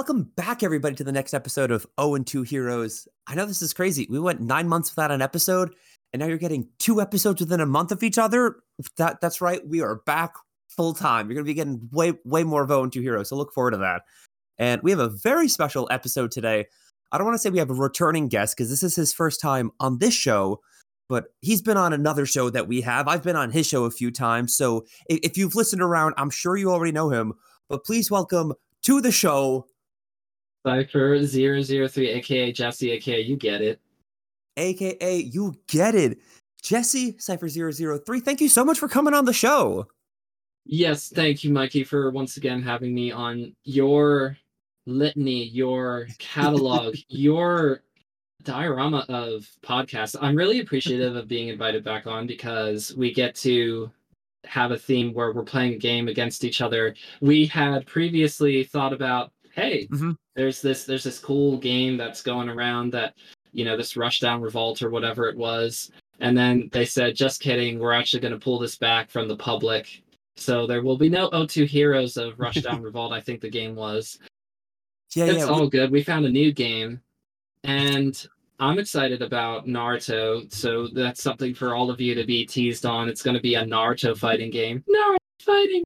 Welcome back, everybody, to the next episode of O and Two Heroes. I know this is crazy. We went nine months without an episode, and now you're getting two episodes within a month of each other. That that's right. We are back full time. You're gonna be getting way way more of and Two Heroes. So look forward to that. And we have a very special episode today. I don't want to say we have a returning guest because this is his first time on this show, but he's been on another show that we have. I've been on his show a few times. So if you've listened around, I'm sure you already know him. But please welcome to the show Cypher 003, aka Jesse, aka you get it. aka you get it. Jesse Cypher 003, thank you so much for coming on the show. Yes, thank you, Mikey, for once again having me on your litany, your catalog, your diorama of podcasts. I'm really appreciative of being invited back on because we get to have a theme where we're playing a game against each other. We had previously thought about, hey, Mhm. There's this there's this cool game that's going around that you know this rushdown revolt or whatever it was. And then they said just kidding we're actually going to pull this back from the public. So there will be no o2 heroes of rushdown revolt i think the game was. Yeah, it's yeah. all good. We found a new game. And i'm excited about naruto. So that's something for all of you to be teased on. It's going to be a naruto fighting game. Naruto fighting!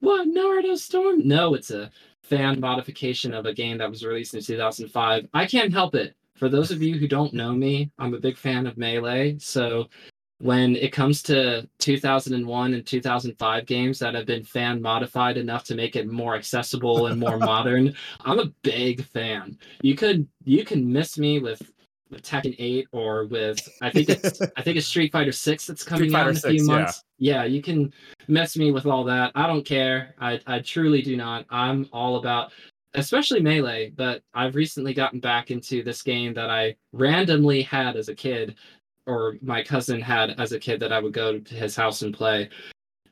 What? Naruto storm? No it's a fan modification of a game that was released in 2005 i can't help it. For those of you who don't know me i'm a big fan of melee. So when it comes to 2001 and 2005 games that have been fan modified enough to make it more accessible and more modern i'm a big fan. You could you can miss me with with Tekken 8 or with I think it's I think it's Street Fighter 6 that's coming out in a 6, few yeah. months. Yeah. you can mess me with all that. I don't care. I I truly do not. I'm all about especially melee, but I've recently gotten back into this game that I randomly had as a kid or my cousin had as a kid that I would go to his house and play.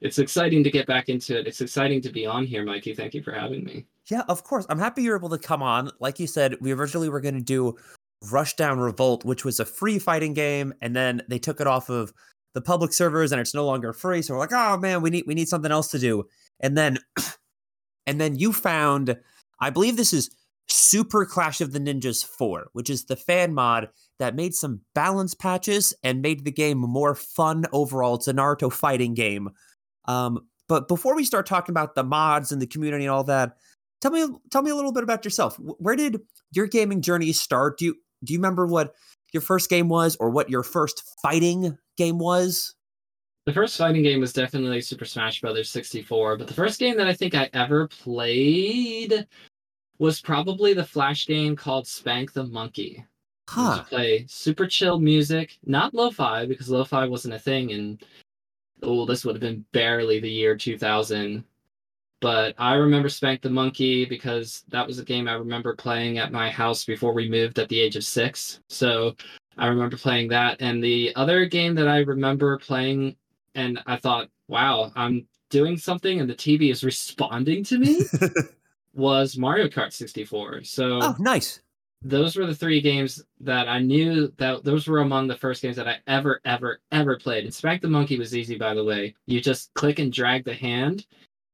It's exciting to get back into it. It's exciting to be on here, Mikey. Thank you for having me. Yeah, of course. I'm happy you're able to come on. Like you said, we originally were going to do Rushdown Revolt, which was a free fighting game, and then they took it off of the public servers and it's no longer free. So we're like, oh man, we need we need something else to do. And then and then you found, I believe this is Super Clash of the Ninjas 4, which is the fan mod that made some balance patches and made the game more fun overall. It's a Naruto fighting game. Um, but before we start talking about the mods and the community and all that, tell me tell me a little bit about yourself. Where did your gaming journey start? Do you do you remember what your first game was or what your first fighting game was? The first fighting game was definitely Super Smash Brothers 64, but the first game that I think I ever played was probably the Flash game called Spank the Monkey. Huh. play super chill music, not lo-fi because lo-fi wasn't a thing and oh, this would have been barely the year 2000. But I remember Spank the Monkey because that was a game I remember playing at my house before we moved at the age of 6. So I remember playing that and the other game that I remember playing and I thought, "Wow, I'm doing something and the TV is responding to me." was Mario Kart 64. So oh, nice. those were the three games that I knew that those were among the first games that I ever, ever, ever played. And Smack the Monkey was easy, by the way. You just click and drag the hand,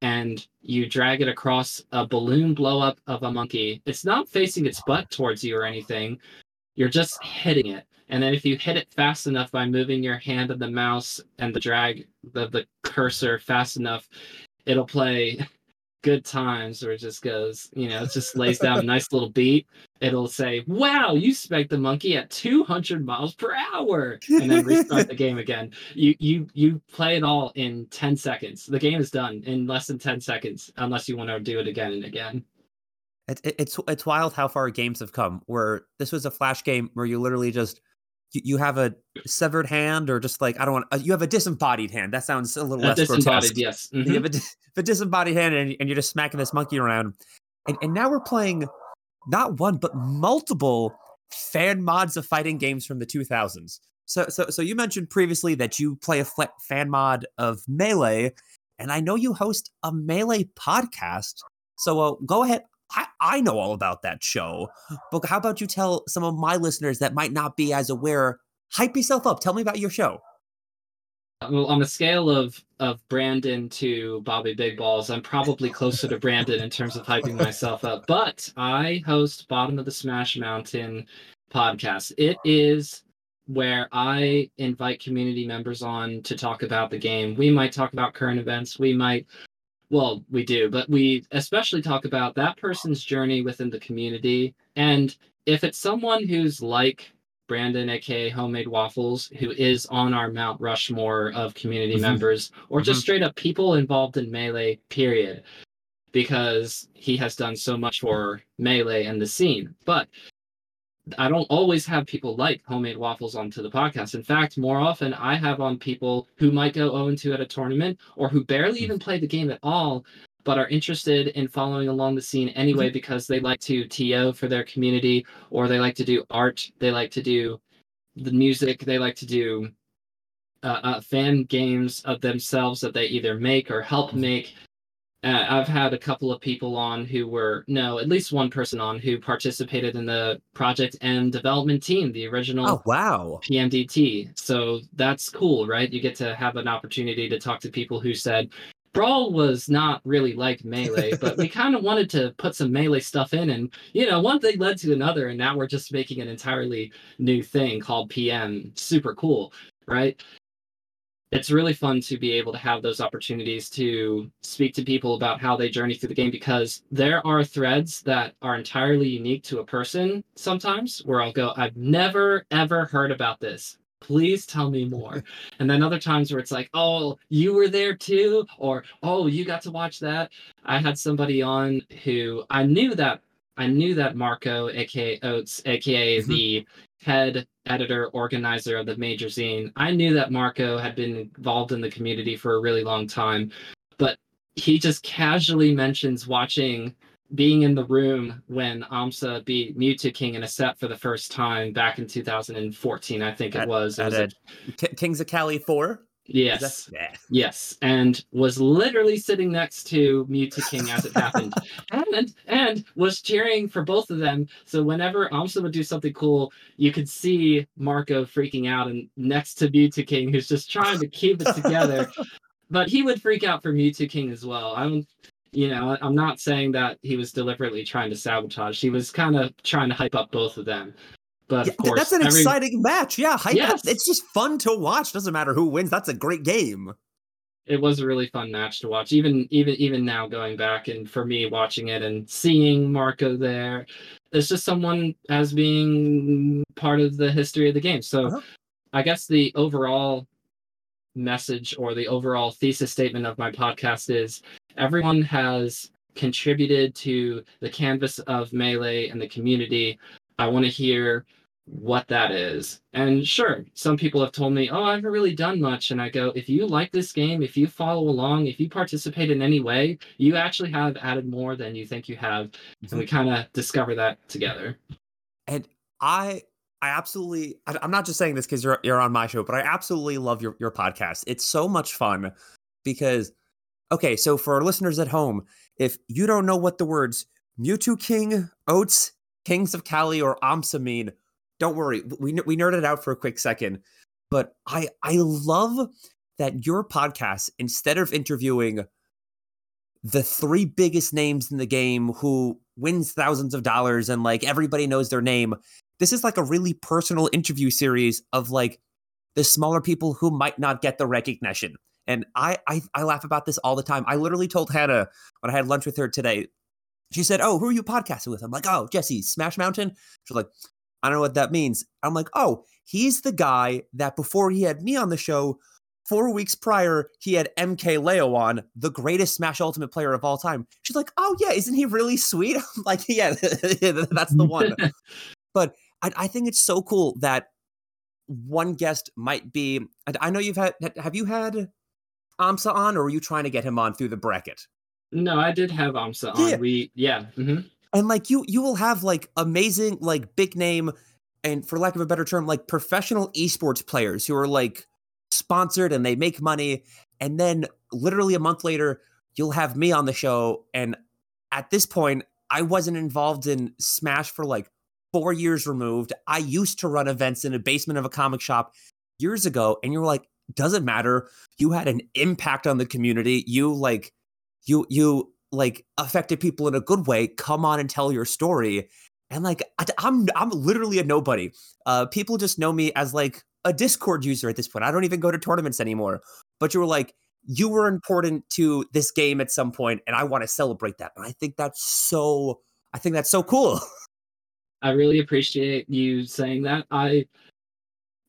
and you drag it across a balloon blow up of a monkey. It's not facing its butt towards you or anything. You're just hitting it. And then if you hit it fast enough by moving your hand and the mouse and the drag the, the cursor fast enough, it'll play good times where it just goes, you know, it just lays down a nice little beat it'll say, "Wow, you spec the monkey at 200 miles per hour," and then restart the game again. You you you play it all in 10 seconds. The game is done in less than 10 seconds, unless you want to do it again and again. It, it, it's it's wild how far games have come. Where this was a flash game where you literally just you, you have a severed hand or just like I don't want uh, you have a disembodied hand. That sounds a little Uh, less disembodied, grotesque. yes. You Mhm. have a, a disembodied hand and, and you're just smacking this monkey around. And, and now we're playing not one but multiple fan mods of fighting games from the 2000s. So so so you mentioned previously that you play a fan mod of Melee, and I know you host a Melee podcast. So uh, go ahead. I, I know all about that show, but how about you tell some of my listeners that might not be as aware? Hype yourself up. Tell me about your show. well, on a scale of of Brandon to Bobby Big Balls, I'm probably closer to Brandon in terms of hyping myself up. But I host Bottom of the Smash Mountain podcast. It is where I invite community members on to talk about the game. We might talk about current events. We might, well, we do, but we especially talk about that person's journey within the community. And if it's someone who's like Brandon, aka Homemade Waffles, who is on our Mount Rushmore of community Mhm. members, or just Mhm. straight up people involved in Melee, period, because he has done so much for Melee and the scene. But I don't always have people like Homemade Waffles onto the podcast. In fact, more often I have on people who might go 0 2 at a tournament or who barely even play the game at all, but are interested in following along the scene anyway because they like to TO for their community or they like to do art, they like to do the music, they like to do uh, uh, fan games of themselves that they either make or help make. Uh, I've had a couple of people on who were no, at least one person on who participated in the Project M development team, the original Oh wow. PMDT. So that's cool, right? You get to have an opportunity to talk to people who said Brawl was not really like Melee, but we kind of wanted to put some Melee stuff in. And, you know, one thing led to another. And now we're just making an entirely new thing called PM. Super cool, right? It's really fun to be able to have those opportunities to speak to people about how they journey through the game because there are threads that are entirely unique to a person sometimes where I'll go, I've never ever heard about this. Please tell me more. And then other times where it's like oh you were there too or oh you got to watch that. I had somebody on who i knew that i knew that marco aka oates aka Mhm. the head editor, organizer of the major zine. I knew that Marco had been involved in the community for a really long time, but he just casually mentions watching being in the room when Amsa beat Mew2King in a set for the first time back in 2014, I think at, it was. It was a, Kings of Cali 4? Yes, yes, and was literally sitting next to Mew2King as it happened, and and was cheering for both of them. So whenever AMSA would do something cool, you could see Marco freaking out and next to Mew2King, who's just trying to keep it together. but he would freak out for Mew2King as well. I don't, you know, I'm not saying that he was deliberately trying to sabotage. He was kind of trying to hype up both of them. But Yeah, course, that's an every- exciting match. Yeah, hype. Yes. It's just fun to watch. Doesn't matter who wins. That's a great game. it was a really fun match to watch. Even even even now, going back and for me watching it and seeing Marco there, it's just someone as being part of the history of the game. So, Uh-huh. I guess the overall message or the overall thesis statement of my podcast is everyone has contributed to the canvas of melee and the community i want to hear what that is. And sure some people have told me oh i haven't really done much. And i go if you like this game if you follow along if you participate in any way you actually have added more than you think you have. And we mm-hmm. kind of discover that together. And I I absolutely I, I'm not just saying this because you're you're on my show, but I absolutely love your your podcast. It's so much fun because okay, so for our listeners at home, if you don't know what the words Mew2King, Oats, Kings of Cali, or Amsa mean, don't worry. We we nerded out for a quick second, but I I love that your podcast instead of interviewing the three biggest names in the game who wins thousands of dollars and like everybody knows their name this is like a really personal interview series of like the smaller people who might not get the recognition. And I, I i laugh about this all the time. I literally told hannah when i had lunch with her today she said oh who are you podcasting with? I'm like oh jesse smash mountain. She's like i don't know what that means i'm like oh he's the guy that before he had me on the show Four weeks prior, he had MK Leo on, the greatest Smash Ultimate player of all time. She's like, "Oh yeah, isn't he really sweet?" I'm like, "Yeah, that's the one." but I, I think it's so cool that one guest might be. and I know you've had. Have you had Amsa on, or were you trying to get him on through the bracket? no i did have amsa on Yeah. we yeah mhm. And like you, you will have like amazing, like big name, and for lack of a better term, like professional esports players who are like sponsored and they make money. And then literally a month later, you'll have me on the show. And at this point, I wasn't involved in Smash for like four years removed. I used to run events in a basement of a comic shop years ago. And you're like, doesn't matter. You had an impact on the community. You like you you like affected people in a good way. Come on and tell your story. And like I, I'm I'm literally a nobody. Uh people just know me as like a Discord user at this point. I don't even go to tournaments anymore. But you were like, you were important to this game at some point, and I want to celebrate that. And I think that's so I think that's so cool. I really appreciate you saying that. I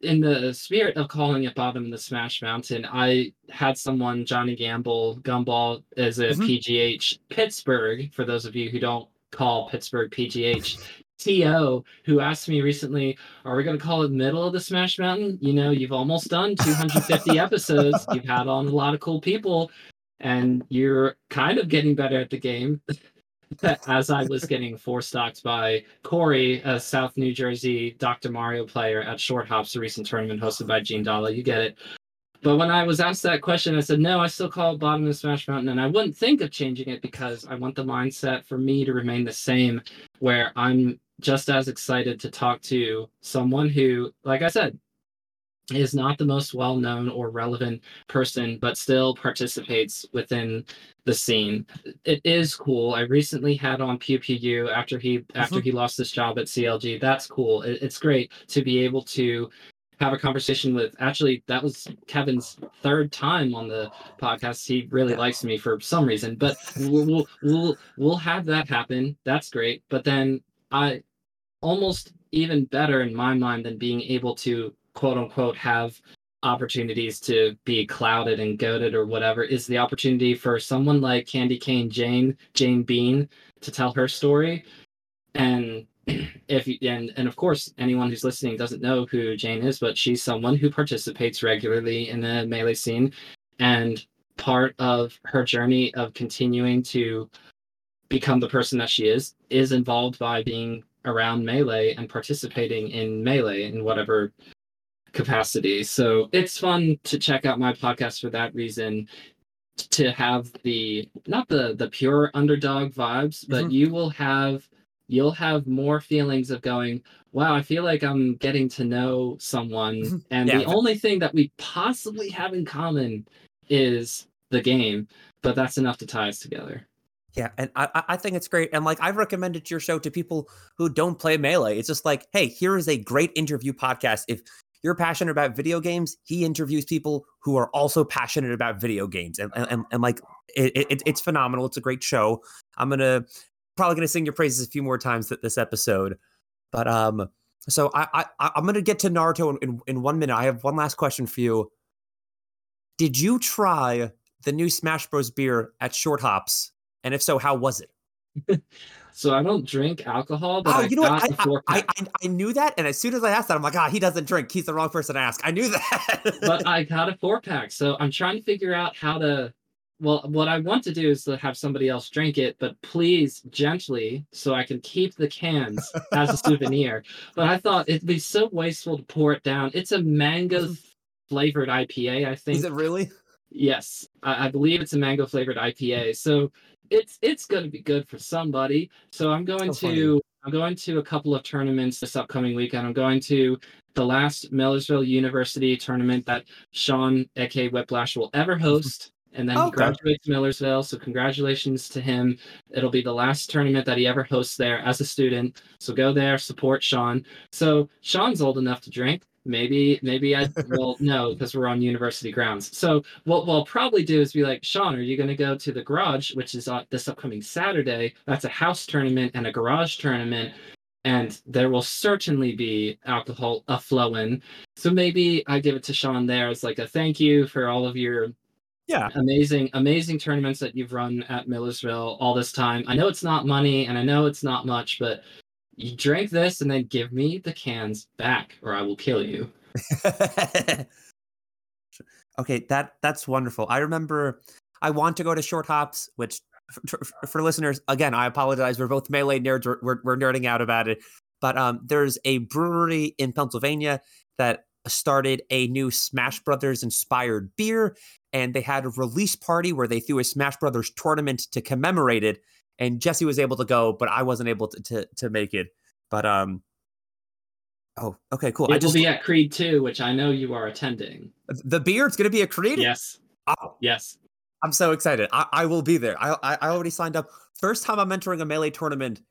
in the spirit of calling it bottom of the Smash Mountain, I had someone, Johnny Gamble, Gumball, as a mm-hmm. PGH Pittsburgh, for those of you who don't call Pittsburgh PGH. TO, who asked me recently, Are we going to call it middle of the Smash Mountain? You know, you've almost done 250 episodes. You've had on a lot of cool people, and you're kind of getting better at the game. as I was getting four stocked by Corey, a South New Jersey Dr. Mario player at Short Hops, a recent tournament hosted by Gene Dalla. You get it. But when I was asked that question, I said, no, I still call it bottom of Smash Mountain. And I wouldn't think of changing it because I want the mindset for me to remain the same, where I'm just as excited to talk to someone who, like I said, is not the most well known or relevant person, but still participates within the scene. It is cool. I recently had on Pew Pew after he mm-hmm. after he lost his job at CLG. That's cool. It, it's great to be able to have a conversation with actually that was Kevin's third time on the podcast. He really likes me for some reason, but we'll we'll we'll, we'll have that happen. That's great. But then I almost even better in my mind than being able to quote unquote have opportunities to be clouded and goaded or whatever is the opportunity for someone like Candy Cane Jane, Jane Bean, to tell her story. And if and and of course anyone who's listening doesn't know who Jane is, but she's someone who participates regularly in the melee scene. And part of her journey of continuing to become the person that she is is involved by being around melee and participating in melee in whatever capacity. So it's fun to check out my podcast for that reason to have the not the the pure underdog vibes, but mm-hmm. you will have you'll have more feelings of going, wow, I feel like I'm getting to know someone mm-hmm. and yeah. the only thing that we possibly have in common is the game, but that's enough to tie us together. Yeah, and I, I think it's great. And like I've recommended your show to people who don't play melee. It's just like, hey, here is a great interview podcast. If you're passionate about video games, he interviews people who are also passionate about video games. And and, and, like it, it, it's phenomenal. It's a great show. I'm gonna probably gonna sing your praises a few more times this episode. But um so I, I I'm gonna get to Naruto in, in, in one minute. I have one last question for you. Did you try the new Smash Bros beer at Short Hops and if so, how was it? so I don't drink alcohol, but oh, you know what? I, I, I, I, knew that, and as soon as I asked that, I'm like, ah, he doesn't drink. He's the wrong person to ask. I knew that. but I got a four pack, so I'm trying to figure out how to. Well, what I want to do is to have somebody else drink it, but please gently, so I can keep the cans as a souvenir. But I thought it'd be so wasteful to pour it down. It's a mango flavored IPA, I think. Is it really? Yes, I, I believe it's a mango flavored IPA. So it's it's going to be good for somebody. So I'm going so to. I'm going to a couple of tournaments this upcoming weekend. I'm going to the last Millersville University tournament that Sean aka Whiplash will ever mm-hmm. host. And then he graduates Millersville. So congratulations to him. It'll be the last tournament that he ever hosts there as a student. So go there, support Sean. So Sean's old enough to drink maybe maybe I will no because we're on university grounds. So what we'll probably do is be like, Sean, are you going to go to the garage, which is uh, this upcoming Saturday? That's a house tournament and a garage tournament, and there will certainly be alcohol a flowing. So maybe I give it to Sean there as like a thank you for all of your yeah amazing amazing tournaments that you've run at millersville all this time i know it's not money and i know it's not much but you drink this and then give me the cans back or I will kill you. okay, that that's wonderful. I remember I want to go to Short Hops, which for, for listeners, again, I apologize. We're both melee nerds. We're, we're, nerding out about it. But um, there's a brewery in Pennsylvania that started a new Smash Brothers inspired beer, and they had a release party where they threw a Smash Brothers tournament to commemorate it and Jesse was able to go, but I wasn't able to to, to make it. But um, Oh, okay, cool. It I just will be at Creed 2, which I know you are attending. the beard's gonna be a Creed. Yes. Oh, Yes. I'm so excited. I, I will be there. I, I I already signed up. First time I'm entering a melee tournament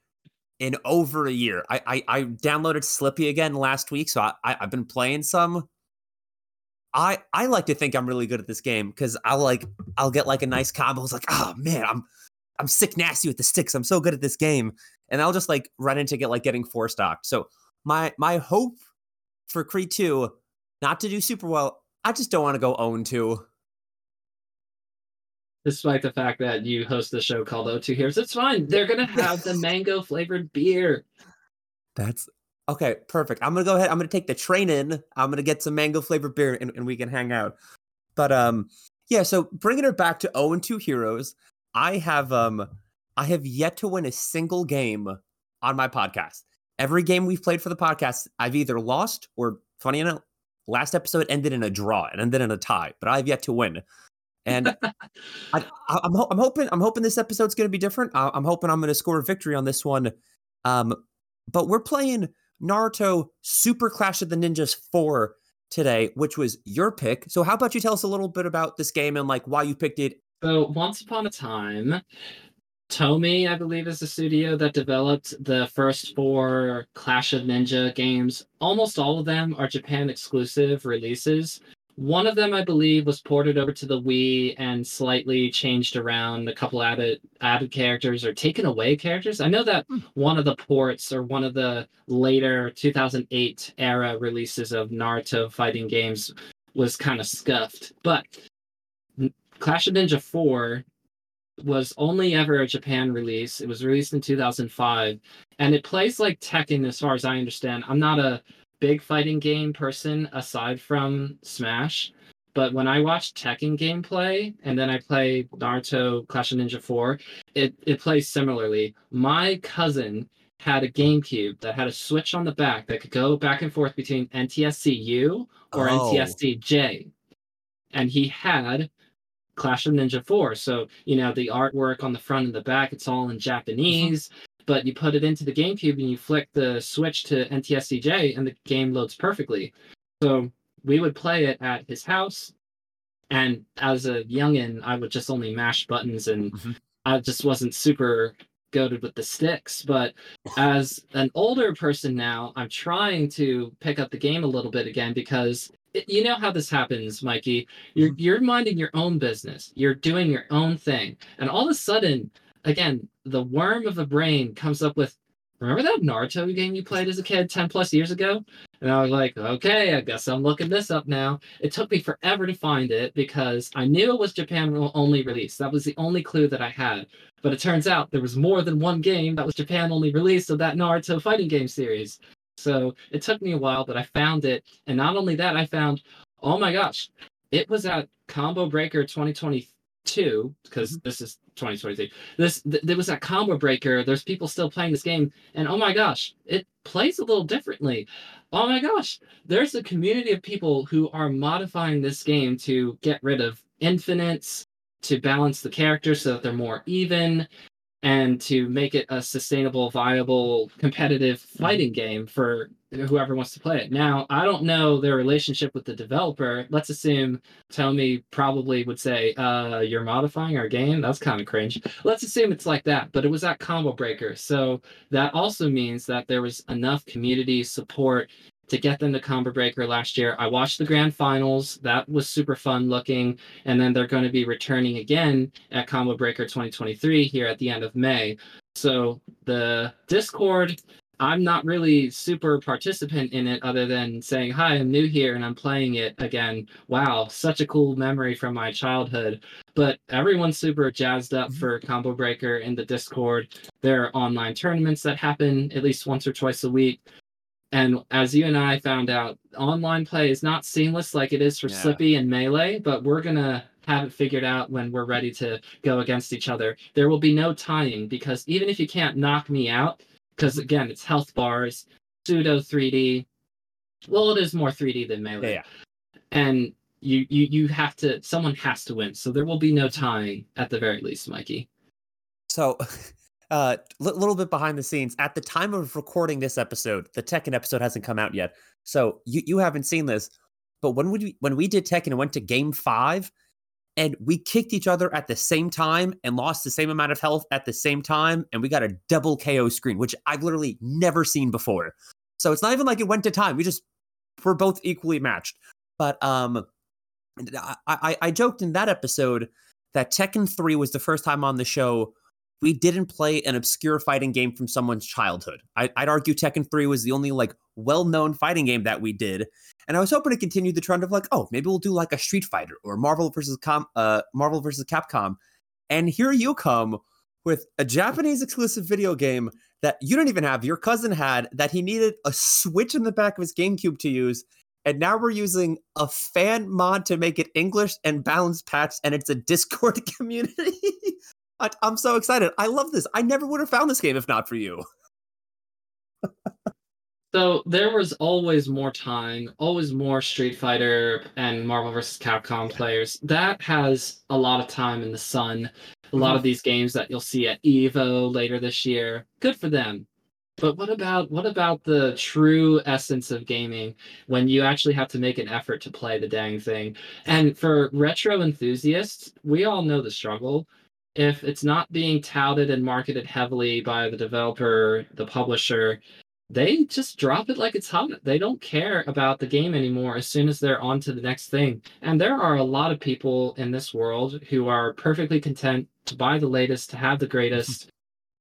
in over a year. I I, I downloaded Slippi again last week, so I, I I've been playing some. I I like to think I'm really good at this game because I'll like I'll get like a nice combo. It's like, oh man, I'm I'm sick nasty with the sticks. I'm so good at this game, and I'll just like run into get like getting four stocked. So my my hope for Creed two, not to do super well. I just don't want to go own two. Despite the fact that you host the show called O2 Heroes, it's fine. They're gonna have the mango flavored beer. That's okay. Perfect. I'm gonna go ahead. I'm gonna take the train in. I'm gonna get some mango flavored beer and, and we can hang out. But um, yeah. So bringing her back to 0 and 2 heroes, I have um, I have yet to win a single game on my podcast. Every game we've played for the podcast, I've either lost or, funny enough, last episode ended in a draw. and ended in a tie, but I've yet to win. And I, I'm ho- I'm hoping I'm hoping this episode's going to be different. I, I'm hoping I'm going to score a victory on this one. Um, but we're playing Naruto Super Clash of the Ninjas 4 today, which was your pick. So how about you tell us a little bit about this game and like why you picked it? So once upon a time, Tomy, I believe, is the studio that developed the first four Clash of Ninja games. Almost all of them are Japan exclusive releases. One of them, I believe, was ported over to the Wii and slightly changed around. A couple added added characters or taken away characters. I know that Hmm. one of the ports or one of the later 2008 era releases of Naruto fighting games was kind of scuffed. But Clash of Ninja 4 was only ever a Japan release. It was released in 2005 and it plays like Tekken as far as I understand. I'm not a big fighting game person aside from Smash, but when I watch Tekken gameplay and then I play Naruto Clash of Ninja 4, it it plays similarly. My cousin had a GameCube that had a switch on the back that could go back and forth between NTSC-U or Oh. NTSC-J. And he had Clash of Ninja 4. So, you know, the artwork on the front and the back, it's all in Japanese, but you put it into the GameCube and you flick the switch to NTSC-J and the game loads perfectly. So we would play it at his house. And as a youngin, I would just only mash buttons and Mhm. I just wasn't super goaded with the sticks. But as an older person now, I'm trying to pick up the game a little bit again because it, you know how this happens, Mikey. You're mm-hmm. you're minding your own business. You're doing your own thing, and all of a sudden, again, the worm of the brain comes up with. Remember that Naruto game you played as a kid 10 plus years ago? And I was like, okay, I guess I'm looking this up now. It took me forever to find it because I knew it was Japan only release. That was the only clue that I had. But it turns out there was more than one game that was Japan only release of that Naruto fighting game series. So it took me a while, but I found it. And not only that, I found, oh my gosh, it was at Combo Breaker 2022, because mm-hmm. this is 2023. This th- there was that Combo Breaker. There's people still playing this game, and oh my gosh, it plays a little differently. Oh my gosh, there's a community of people who are modifying this game to get rid of infinites, to balance the characters so that they're more even, and to make it a sustainable, viable, competitive fighting game for whoever wants to play it. Now, I don't know their relationship with the developer. Let's assume Tomy probably would say, uh, you're modifying our game? That's kind of cringe. Let's assume it's like that, but it was at Combo Breaker. So that also means that there was enough community support to get them to Combo Breaker last year. I watched the grand finals. That was super fun looking. And then they're going to be returning again at Combo Breaker 2023 here at the end of May. So the Discord, I'm not really super participant in it other than saying, Hi, I'm new here and I'm playing it again. Wow, such a cool memory from my childhood. But everyone's super jazzed up Mhm. for Combo Breaker in the Discord. There are online tournaments that happen at least once or twice a week. And as you and I found out, online play is not seamless like it is for Yeah. Slippi and Melee, but we're going to have it figured out when we're ready to go against each other. There will be no tying because even if you can't knock me out, because again, it's health bars, pseudo 3D. Well, it is more 3D than Melee. yeah. And you, you you have to someone has to win. So there will be no tying at the very least, Mikey. So uh, a little bit behind the scenes. At the time of recording this episode, the Tekken episode hasn't come out yet, so you you haven't seen this. But when we when we did Tekken and went to Game Five, and we kicked each other at the same time and lost the same amount of health at the same time, and we got a double KO screen, which I've literally never seen before. So it's not even like it went to time. We just were both equally matched. But um, I, I, I joked in that episode that Tekken 3 was the first time on the show we didn't play an obscure fighting game from someone's childhood. I, would argue Tekken 3 was the only like well-known fighting game that we did, and I was hoping to continue the trend of like, oh, maybe we'll do like a Street Fighter or Marvel versus Com- uh, Marvel versus Capcom. And here you come with a Japanese exclusive video game that you don't even have. Your cousin had that he needed a Switch in the back of his GameCube to use, and now we're using a fan mod to make it English and balance patched, and it's a Discord community. I, am so excited. I love this. I never would have found this game if not for you. so there was always more time, always more Street Fighter and Marvel vs. Capcom players. That has a lot of time in the sun. A lot mm-hmm. of these games that you'll see at Evo later this year. Good for them. But what about what about the true essence of gaming when you actually have to make an effort to play the dang thing? And for retro enthusiasts, we all know the struggle. If it's not being touted and marketed heavily by the developer, the publisher, they just drop it like it's hot. They don't care about the game anymore as soon as they're on to the next thing. And there are a lot of people in this world who are perfectly content to buy the latest, to have the greatest,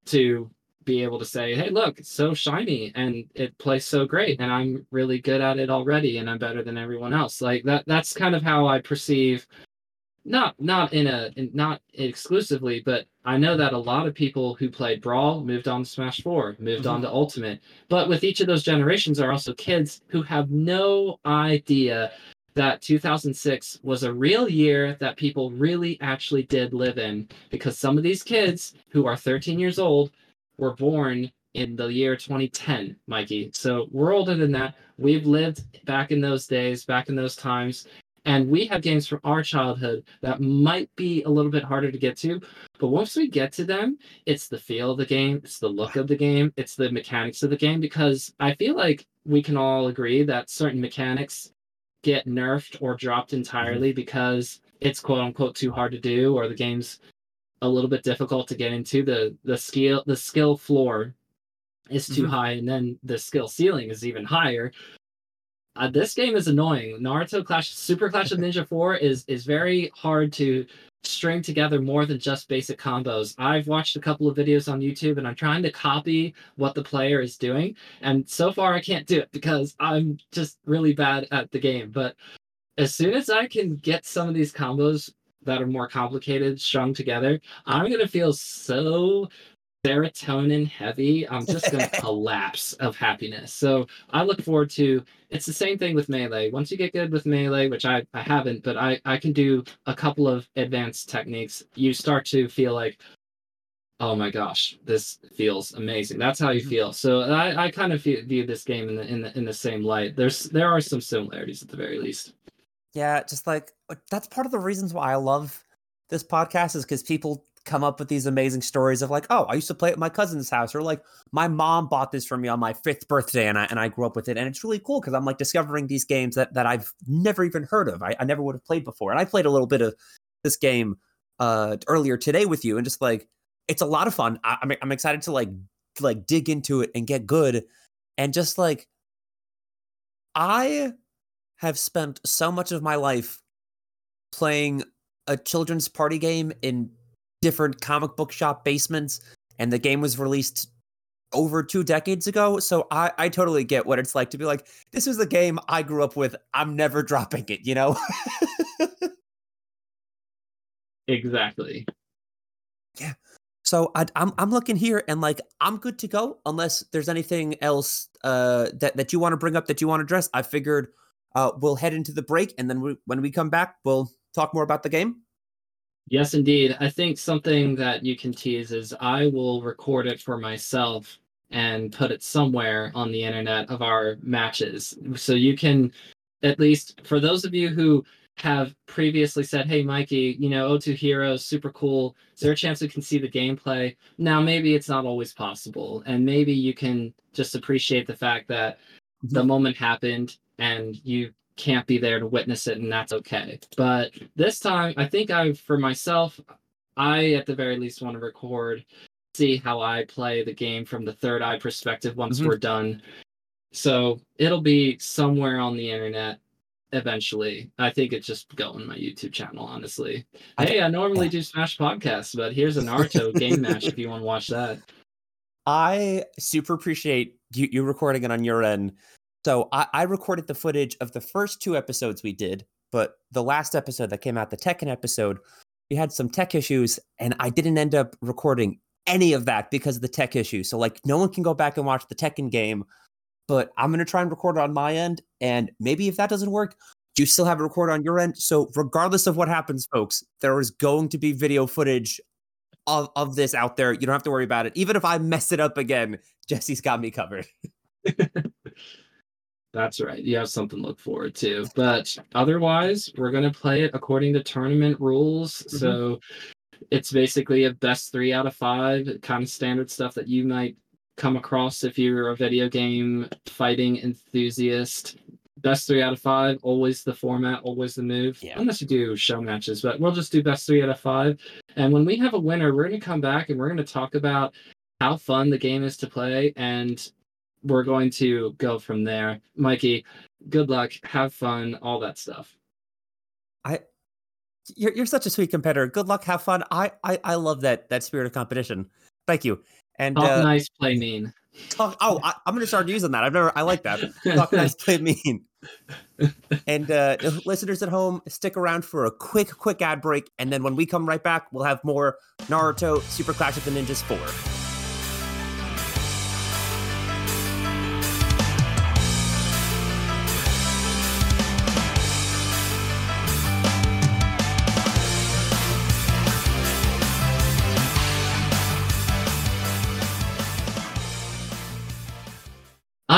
to be able to say, hey, look, it's so shiny and it plays so great and I'm really good at it already and I'm better than everyone else. Like that that's kind of how I perceive not not in a in, not exclusively, but I know that a lot of people who played Brawl moved on to Smash 4, moved mm-hmm. on to Ultimate. But with each of those generations are also kids who have no idea that 2006 was a real year that people really actually did live in because some of these kids who are 13 years old were born in the year 2010, Mikey. So we're older than that. We've lived back in those days, back in those times. And we have games from our childhood that might be a little bit harder to get to. But once we get to them, it's the feel of the game, it's the look of the game, it's the mechanics of the game. Because I feel like we can all agree that certain mechanics get nerfed or dropped entirely mm-hmm. because it's quote unquote too hard to do or the game's a little bit difficult to get into. The the skill the skill floor is too mm-hmm. high, and then the skill ceiling is even higher. Uh, this game is annoying. Naruto Clash Super Clash of Ninja 4 is is very hard to string together more than just basic combos. I've watched a couple of videos on YouTube and I'm trying to copy what the player is doing and so far I can't do it because I'm just really bad at the game. But as soon as I can get some of these combos that are more complicated strung together, I'm gonna feel so serotonin heavy. I'm just gonna collapse of happiness. So I look forward to. It's the same thing with melee. Once you get good with melee, which I I haven't, but I I can do a couple of advanced techniques. You start to feel like. Oh my gosh, this feels amazing. That's how you mm-hmm. feel. So I, I kind of view this game in the, in the in the same light. There's there are some similarities at the very least. Yeah, just like uh, that's part of the reasons why I love this podcast is because people come up with these amazing stories of like, oh, I used to play at my cousin's house, or like my mom bought this for me on my fifth birthday, and I and I grew up with it, and it's really cool because I'm like discovering these games that that I've never even heard of. I, I never would have played before, and I played a little bit of this game uh earlier today with you, and just like it's a lot of fun. I, I'm I'm excited to like like dig into it and get good, and just like I have spent so much of my life playing a children's party game in different comic book shop basements, and the game was released over two decades ago. So I, I totally get what it's like to be like, this is a game I grew up with. I'm never dropping it, you know? exactly. Yeah. So I, am I'm, I'm looking here and like I'm good to go unless there's anything else uh, that that you want to bring up that you want to address. I figured uh, we'll head into the break, and then we, when we come back, we'll talk more about the game. Yes, indeed. I think something that you can tease is I will record it for myself and put it somewhere on the internet of our matches. So you can, at least for those of you who have previously said, "Hey, Mikey, you know, O2 Heroes, super cool. Is there a chance we can see the gameplay?" Now, maybe it's not always possible, and maybe you can just appreciate the fact that the mm-hmm. moment happened and you can't be there to witness it, and that's okay. But this time, I think I, for myself, I at the very least want to record, see how I play the game from the third eye perspective once Mhm. we're done. So it'll be somewhere on the internet eventually. I think it's just go on my YouTube channel, honestly. Hey, I normally do Smash podcasts, but here's a Naruto game match if you want to watch that. I super appreciate you, you recording it on your end. So I, I recorded the footage of the first two episodes we did, but the last episode that came out, the Tekken episode, we had some tech issues, and I didn't end up recording any of that because of the tech issues. So like, no one can go back and watch the Tekken game. But I'm gonna try and record it on my end, and maybe if that doesn't work, do you still have it recorded on your end. So regardless of what happens, folks, there is going to be video footage of, of this out there. You don't have to worry about it. Even if I mess it up again, Jesse's got me covered. That's right. You have something to look forward to. But otherwise, we're going to play it according to tournament rules. Mm-hmm. So it's basically a best three out of five, kind of standard stuff that you might come across if you're a video game fighting enthusiast. Best three out of five, always the format, always the move. Yeah. Unless you do show matches, but we'll just do best three out of five. And when we have a winner, we're going to come back and we're going to talk about how fun the game is to play and we're going to go from there. Mikey, good luck, have fun, all that stuff. I you're, you're such a sweet competitor. Good luck, have fun. I I, I love that that spirit of competition. Thank you. And Talk uh, nice, play mean. talk. Oh, I, I'm gonna start using that. I've never. I like that. Talk nice, play mean. And uh, listeners at home, stick around for a quick, quick ad break, and then when we come right back, we'll have more Naruto Super Clash of the Ninjas 4.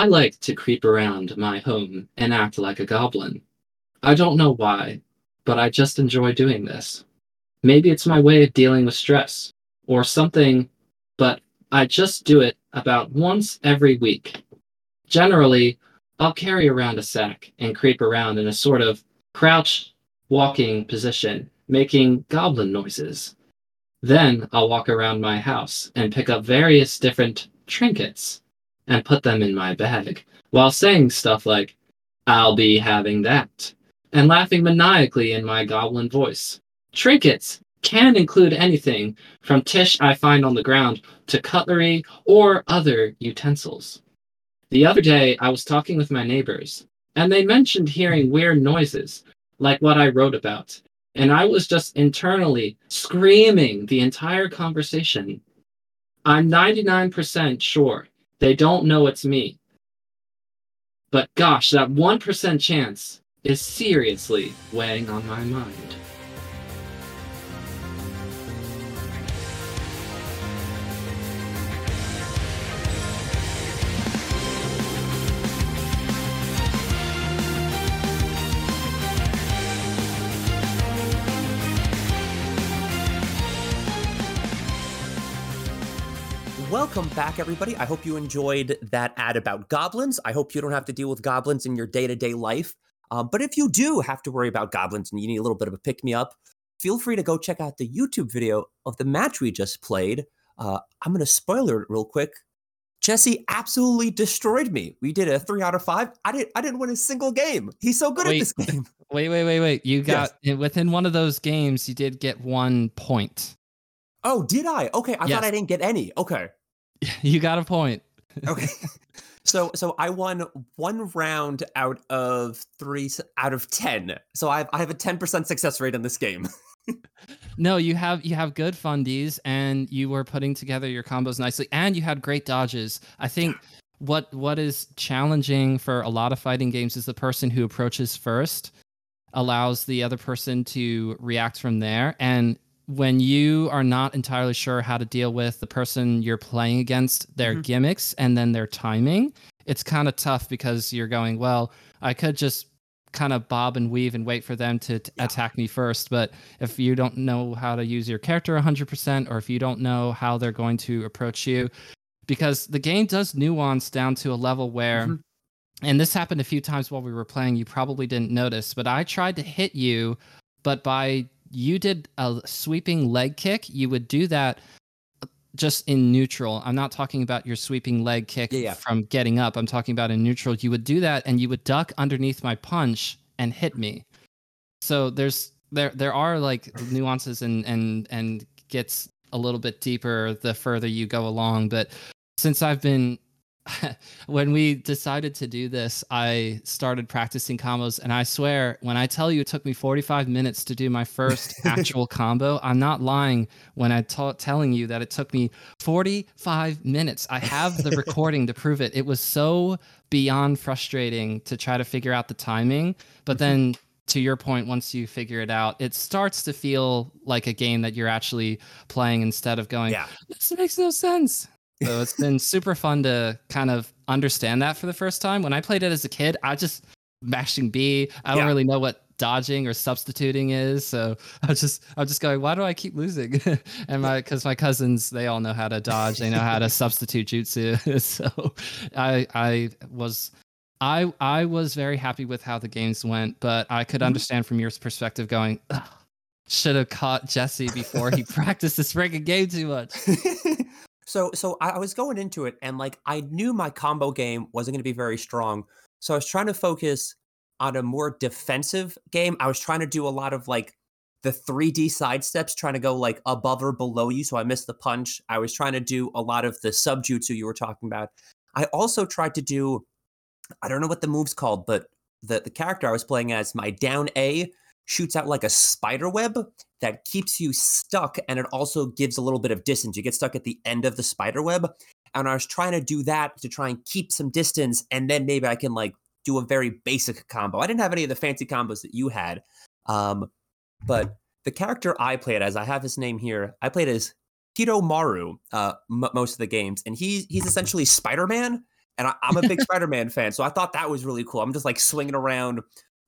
I like to creep around my home and act like a goblin. I don't know why, but I just enjoy doing this. Maybe it's my way of dealing with stress or something, but I just do it about once every week. Generally, I'll carry around a sack and creep around in a sort of crouch walking position, making goblin noises. Then I'll walk around my house and pick up various different trinkets and put them in my bag while saying stuff like, I'll be having that, and laughing maniacally in my goblin voice. Trinkets can include anything from tish I find on the ground to cutlery or other utensils. The other day, I was talking with my neighbors, and they mentioned hearing weird noises, like what I wrote about, and I was just internally screaming the entire conversation. I'm 99% sure they don't know it's me. But gosh, that 1% chance is seriously weighing on my mind. Welcome back, everybody. I hope you enjoyed that ad about goblins. I hope you don't have to deal with goblins in your day to day life. Um, but if you do have to worry about goblins and you need a little bit of a pick me up, feel free to go check out the YouTube video of the match we just played. Uh, I'm going to spoiler it real quick. Jesse absolutely destroyed me. We did a three out of five. I didn't. I didn't win a single game. He's so good Wait. at this game. Wait, wait, wait, wait. You got within one of those games, you did get one point. Oh, did I? Okay, I Yes. thought I didn't get any. Okay. You got a point. Okay. so so I won one round out of three out of ten. So I have I have a ten percent success rate in this game. No, you have you have good fundies and you were putting together your combos nicely and you had great dodges. I think what what is challenging for a lot of fighting games is the person who approaches first allows the other person to react from there and when you are not entirely sure how to deal with the person you're playing against their Mhm. gimmicks and then their timing, it's kind of tough because you're going, well, I could just kind of bob and weave and wait for them to t- Yeah. attack me first. But if you don't know how to use your character 100%, or if you don't know how they're going to approach you, because the game does nuance down to a level where, Mhm. and this happened a few times while we were playing, you probably didn't notice, but I tried to hit you, but by you did a sweeping leg kick, you would do that just in neutral. I'm not talking about your sweeping leg kick Yeah, yeah. from getting up. I'm talking about in neutral. You would do that and you would duck underneath my punch and hit me. So there's there there are like nuances and and and gets a little bit deeper the further you go along, but since I've been when we decided to do this, I started practicing combos, and I swear, when I tell you it took me 45 minutes to do my first actual combo, I'm not lying when I ta- telling you that it took me 45 minutes. I have the recording to prove it. It was so beyond frustrating to try to figure out the timing, but mm-hmm. then to your point, once you figure it out, it starts to feel like a game that you're actually playing instead of going, Yeah. this makes no sense. So it's been super fun to kind of understand that for the first time. When I played it as a kid, I just mashing B. I don't Yeah. really know what dodging or substituting is. So I was just I was just going, why do I keep losing? and my because my cousins they all know how to dodge, they know how to substitute jutsu. so I I was I I was very happy with how the games went, but I could Mhm. understand from your perspective going, should have caught Jesse before he practiced this freaking game too much. So so I, was going into it and like I knew my combo game wasn't going to be very strong. So I was trying to focus on a more defensive game. I was trying to do a lot of like the 3D side steps, trying to go like above or below you. So I missed the punch. I was trying to do a lot of the subjutsu you were talking about. I also tried to do I don't know what the move's called, but the, the character I was playing as, my down A shoots out like a spider web that keeps you stuck and it also gives a little bit of distance. You get stuck at the end of the spider web. And I was trying to do that to try and keep some distance and then maybe I can like do a very basic combo. I didn't have any of the fancy combos that you had. Um, but the character I played as, I have his name here. I played as Hiromaru uh, m- most of the games, and he's he's essentially Spider Man, and I, I'm a big Spider Man fan, so I thought that was really cool. I'm just like swinging around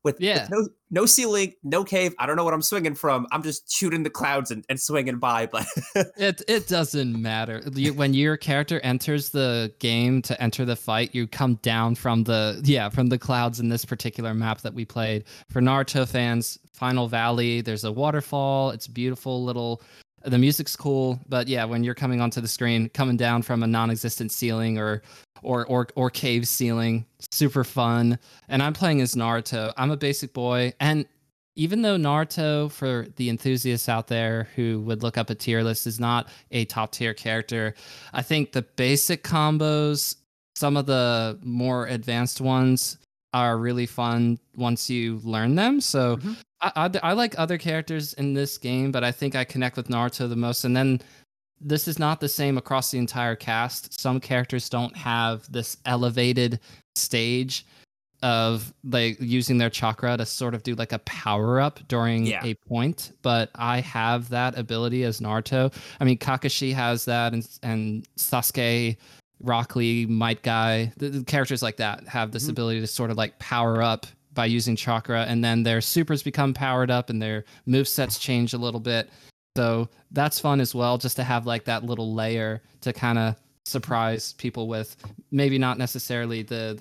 with, with Yeah. no no ceiling, no cave. I don't know what I'm swinging from. I'm just shooting the clouds and, and swinging by. But It it doesn't matter. You, when your character enters the game to enter the fight, you come down from the yeah from the clouds in this particular map that we played. For Naruto fans, Final Valley, there's a waterfall. It's beautiful little. The music's cool, but yeah, when you're coming onto the screen, coming down from a non-existent ceiling or or or or cave ceiling, super fun. And I'm playing as Naruto. I'm a basic boy, and even though Naruto, for the enthusiasts out there who would look up a tier list, is not a top tier character, I think the basic combos, some of the more advanced ones, are really fun once you learn them. So Mhm. I, I, I like other characters in this game, but I think I connect with Naruto the most. And then this is not the same across the entire cast. Some characters don't have this elevated stage of like using their chakra to sort of do like a power up during Yeah. a point, but I have that ability as Naruto. I mean, Kakashi has that, and and Sasuke, Rock Lee, Might Guy, the, the characters like that have this Mhm. ability to sort of like power up by using chakra, and then their supers become powered up, and their move sets change a little bit. So that's fun as well, just to have like that little layer to kind of surprise people with. Maybe not necessarily the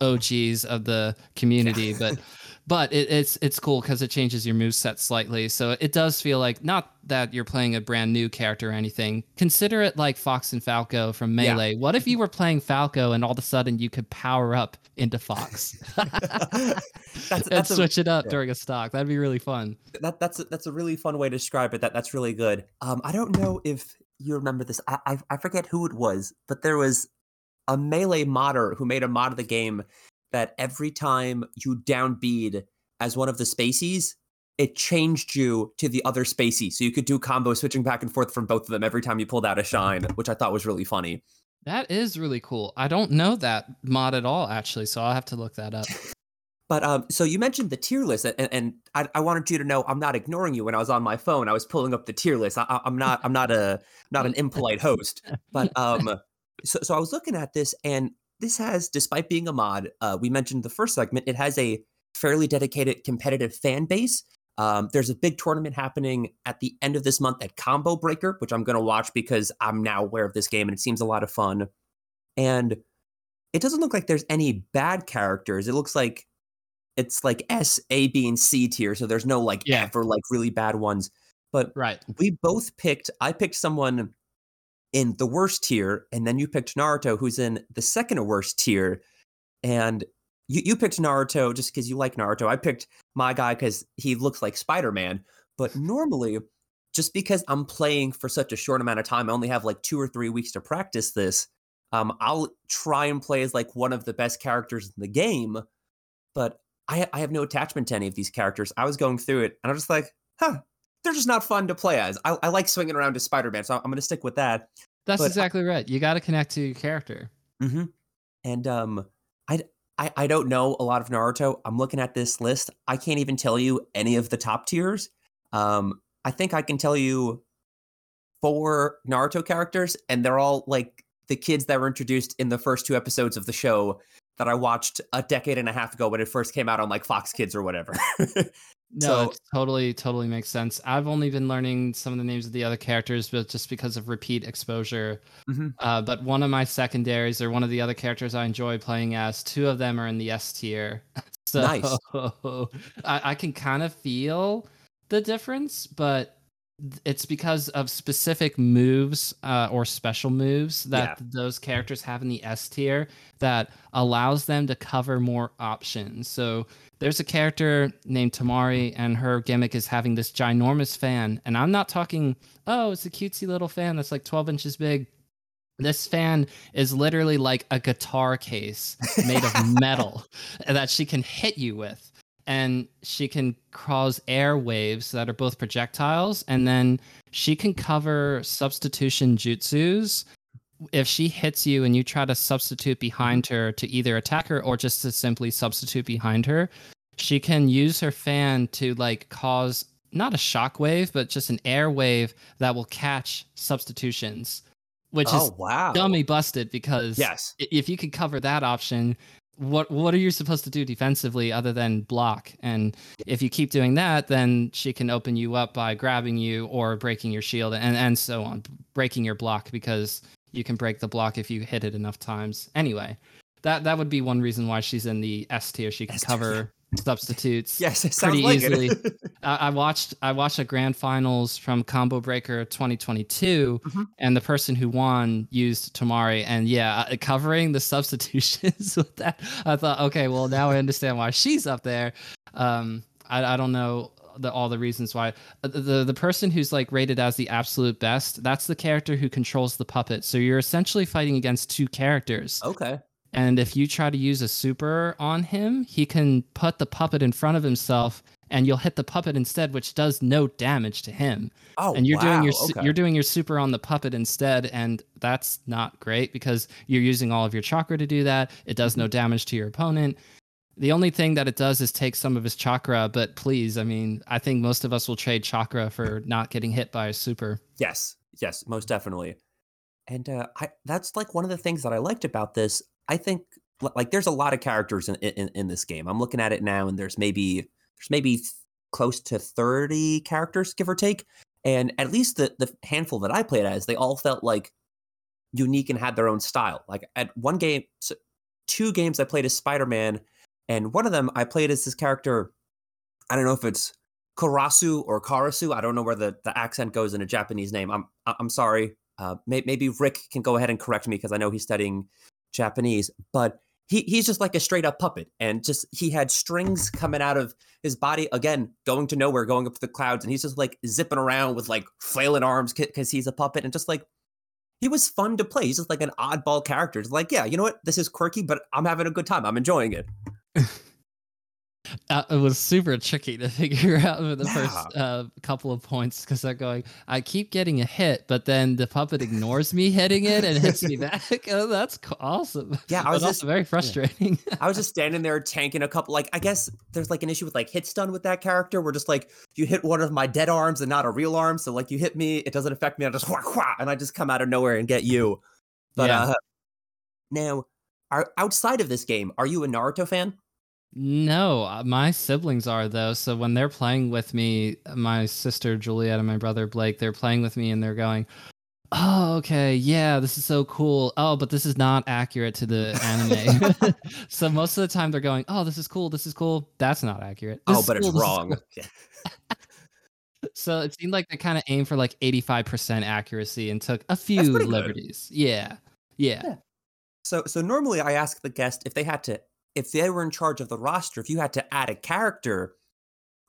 the OGs of the community, but but it, it's it's cool because it changes your move set slightly. So it does feel like not that you're playing a brand new character or anything. Consider it like Fox and Falco from Yeah. Melee. What if you were playing Falco and all of a sudden you could power up into Fox that's and that's a, switch it up yeah. during a stock? That'd be really fun. that that's a, that's a really fun way to describe it. That that's really good. Um, I don't know if you remember this. I, I I forget who it was, but there was a melee modder who made a mod of the game that every time you down B as one of the spacies, it changed you to the other spacey, so you could do combo switching back and forth from both of them every time you pulled out a shine, which I thought was really funny. That is really cool. I don't know that mod at all, actually, so I'll have to look that up. But um, so you mentioned the tier list, and, and I, I wanted you to know I'm not ignoring you. When I was on my phone, I was pulling up the tier list. I, I- I'm not I'm not a not an impolite host. But um, so so I was looking at this, and this has, despite being a mod, uh, we mentioned the first segment, it has a fairly dedicated competitive fan base. Um, there's a big tournament happening at the end of this month at Combo Breaker, which I'm going to watch because I'm now aware of this game and it seems a lot of fun. And it doesn't look like there's any bad characters. It looks like it's like S, A, B, and C tier. So there's no like Yeah. F or like really bad ones. But Right. we both picked, I picked someone in the worst tier, and then you picked Naruto, who's in the second worst tier. And you, you picked Naruto just because you like Naruto. I picked my guy because he looks like Spider Man. But normally, just because I'm playing for such a short amount of time, I only have like two or three weeks to practice this. Um, I'll try and play as like one of the best characters in the game, but I, I have no attachment to any of these characters. I was going through it and I'm just like, huh, they're just not fun to play as. I, I like swinging around as Spider Man, so I'm going to stick with that. That's But I- exactly right. You got to connect to your character. Mm-hmm. And um, I, I I don't know a lot of Naruto. I'm looking at this list. I can't even tell you any of the top tiers. Um, I think I can tell you four Naruto characters, and they're all like the kids that were introduced in the first two episodes of the show that I watched a decade and a half ago when it first came out on like Fox Kids or whatever. No, So- it totally, totally makes sense. I've only been learning some of the names of the other characters, but just because of repeat exposure. Mhm. Uh, but one of my secondaries, or one of the other characters I enjoy playing as, two of them are in the S tier. so Nice. I, I can kind of feel the difference, but it's because of specific moves uh, or special moves that those characters have in the S tier that allows them to cover more options. So there's a character named Temari, and her gimmick is having this ginormous fan. And I'm not talking, oh, it's a cutesy little fan that's like 12 inches big. This fan is literally like a guitar case made of metal that she can hit you with. And she can cause air waves that are both projectiles. And then she can cover substitution jutsus if she hits you and you try to substitute behind her to either attack her or just to simply substitute behind her, she can use her fan to like cause not a shockwave, but just an air wave that will catch substitutions, which oh is wow! dummy busted because Yes. if you could cover that option, what what are you supposed to do defensively other than block? And if you keep doing that, then she can open you up by grabbing you or breaking your shield and and so on, breaking your block because you can break the block if you hit it enough times. Anyway, that that would be one reason why she's in the S tier. She can S tier, cover substitutes. Yes, it pretty like easily. it. I, I watched I watched a grand finals from Combo Breaker 2022, Mhm. and the person who won used Temari, and yeah, uh, covering the substitutions with that, I thought, okay, well now I understand why she's up there. Um, I, I don't know the, all the reasons why. Uh, the the person who's like rated as the absolute best, that's the character who controls the puppet. So you're essentially fighting against two characters. okay. And if you try to use a super on him, he can put the puppet in front of himself and you'll hit the puppet instead, which does no damage to him. Oh, and you're doing your okay. you're doing your super on the puppet instead, and that's not great because you're using all of your chakra to do that. It does no damage to your opponent. The only thing that it does is take some of his chakra, but please, I mean, I think most of us will trade chakra for not getting hit by a super. Yes, yes, most definitely. And uh, I that's like one of the things that I liked about this. I think like there's a lot of characters in, in in this game. I'm looking at it now, and there's maybe there's maybe close to 30 characters, give or take. And at least the the handful that I played as, they all felt like unique and had their own style. Like at one game, two games I played as Spider Man, and one of them I played as this character. I don't know if it's Karasu or Karasu. I don't know where the, the accent goes in a Japanese name. I'm I'm sorry. Uh, may, maybe Rick can go ahead and correct me because I know he's studying Japanese. But he he's just like a straight up puppet, and just he had strings coming out of his body again, going to nowhere, going up to the clouds, and he's just like zipping around with like flailing arms because he's a puppet, and just like he was fun to play. He's just like an oddball character. It's like, yeah, you know what? This is quirky, but I'm having a good time. I'm enjoying it. Uh, it was super tricky to figure out for the Yeah. first uh, couple of points because I'm going, I keep getting a hit, but then the puppet ignores me hitting it and hits me back. Oh, that's awesome. Yeah, I was also just very frustrating. I was just standing there tanking a couple. Like, I guess there's like an issue with like hit stun with that character, where just like you hit one of my dead arms and not a real arm. So like you hit me, it doesn't affect me. I just wah, wah, and I just come out of nowhere and get you. But Yeah. uh, now, are outside of this game, are you a Naruto fan? No, uh, my siblings are though. So when they're playing with me, my sister Juliet and my brother Blake, they're playing with me and they're going, "Oh, okay, yeah, this is so cool. Oh, but this is not accurate to the anime." so most of the time they're going, "Oh, this is cool. This is cool. That's not accurate." This oh, but cool, it's wrong. cool." So it seemed like they kind of aimed for like 85% accuracy and took a few liberties. Yeah. Yeah. Yeah. So so normally I ask the guest if they had to if they were in charge of the roster, if you had to add a character,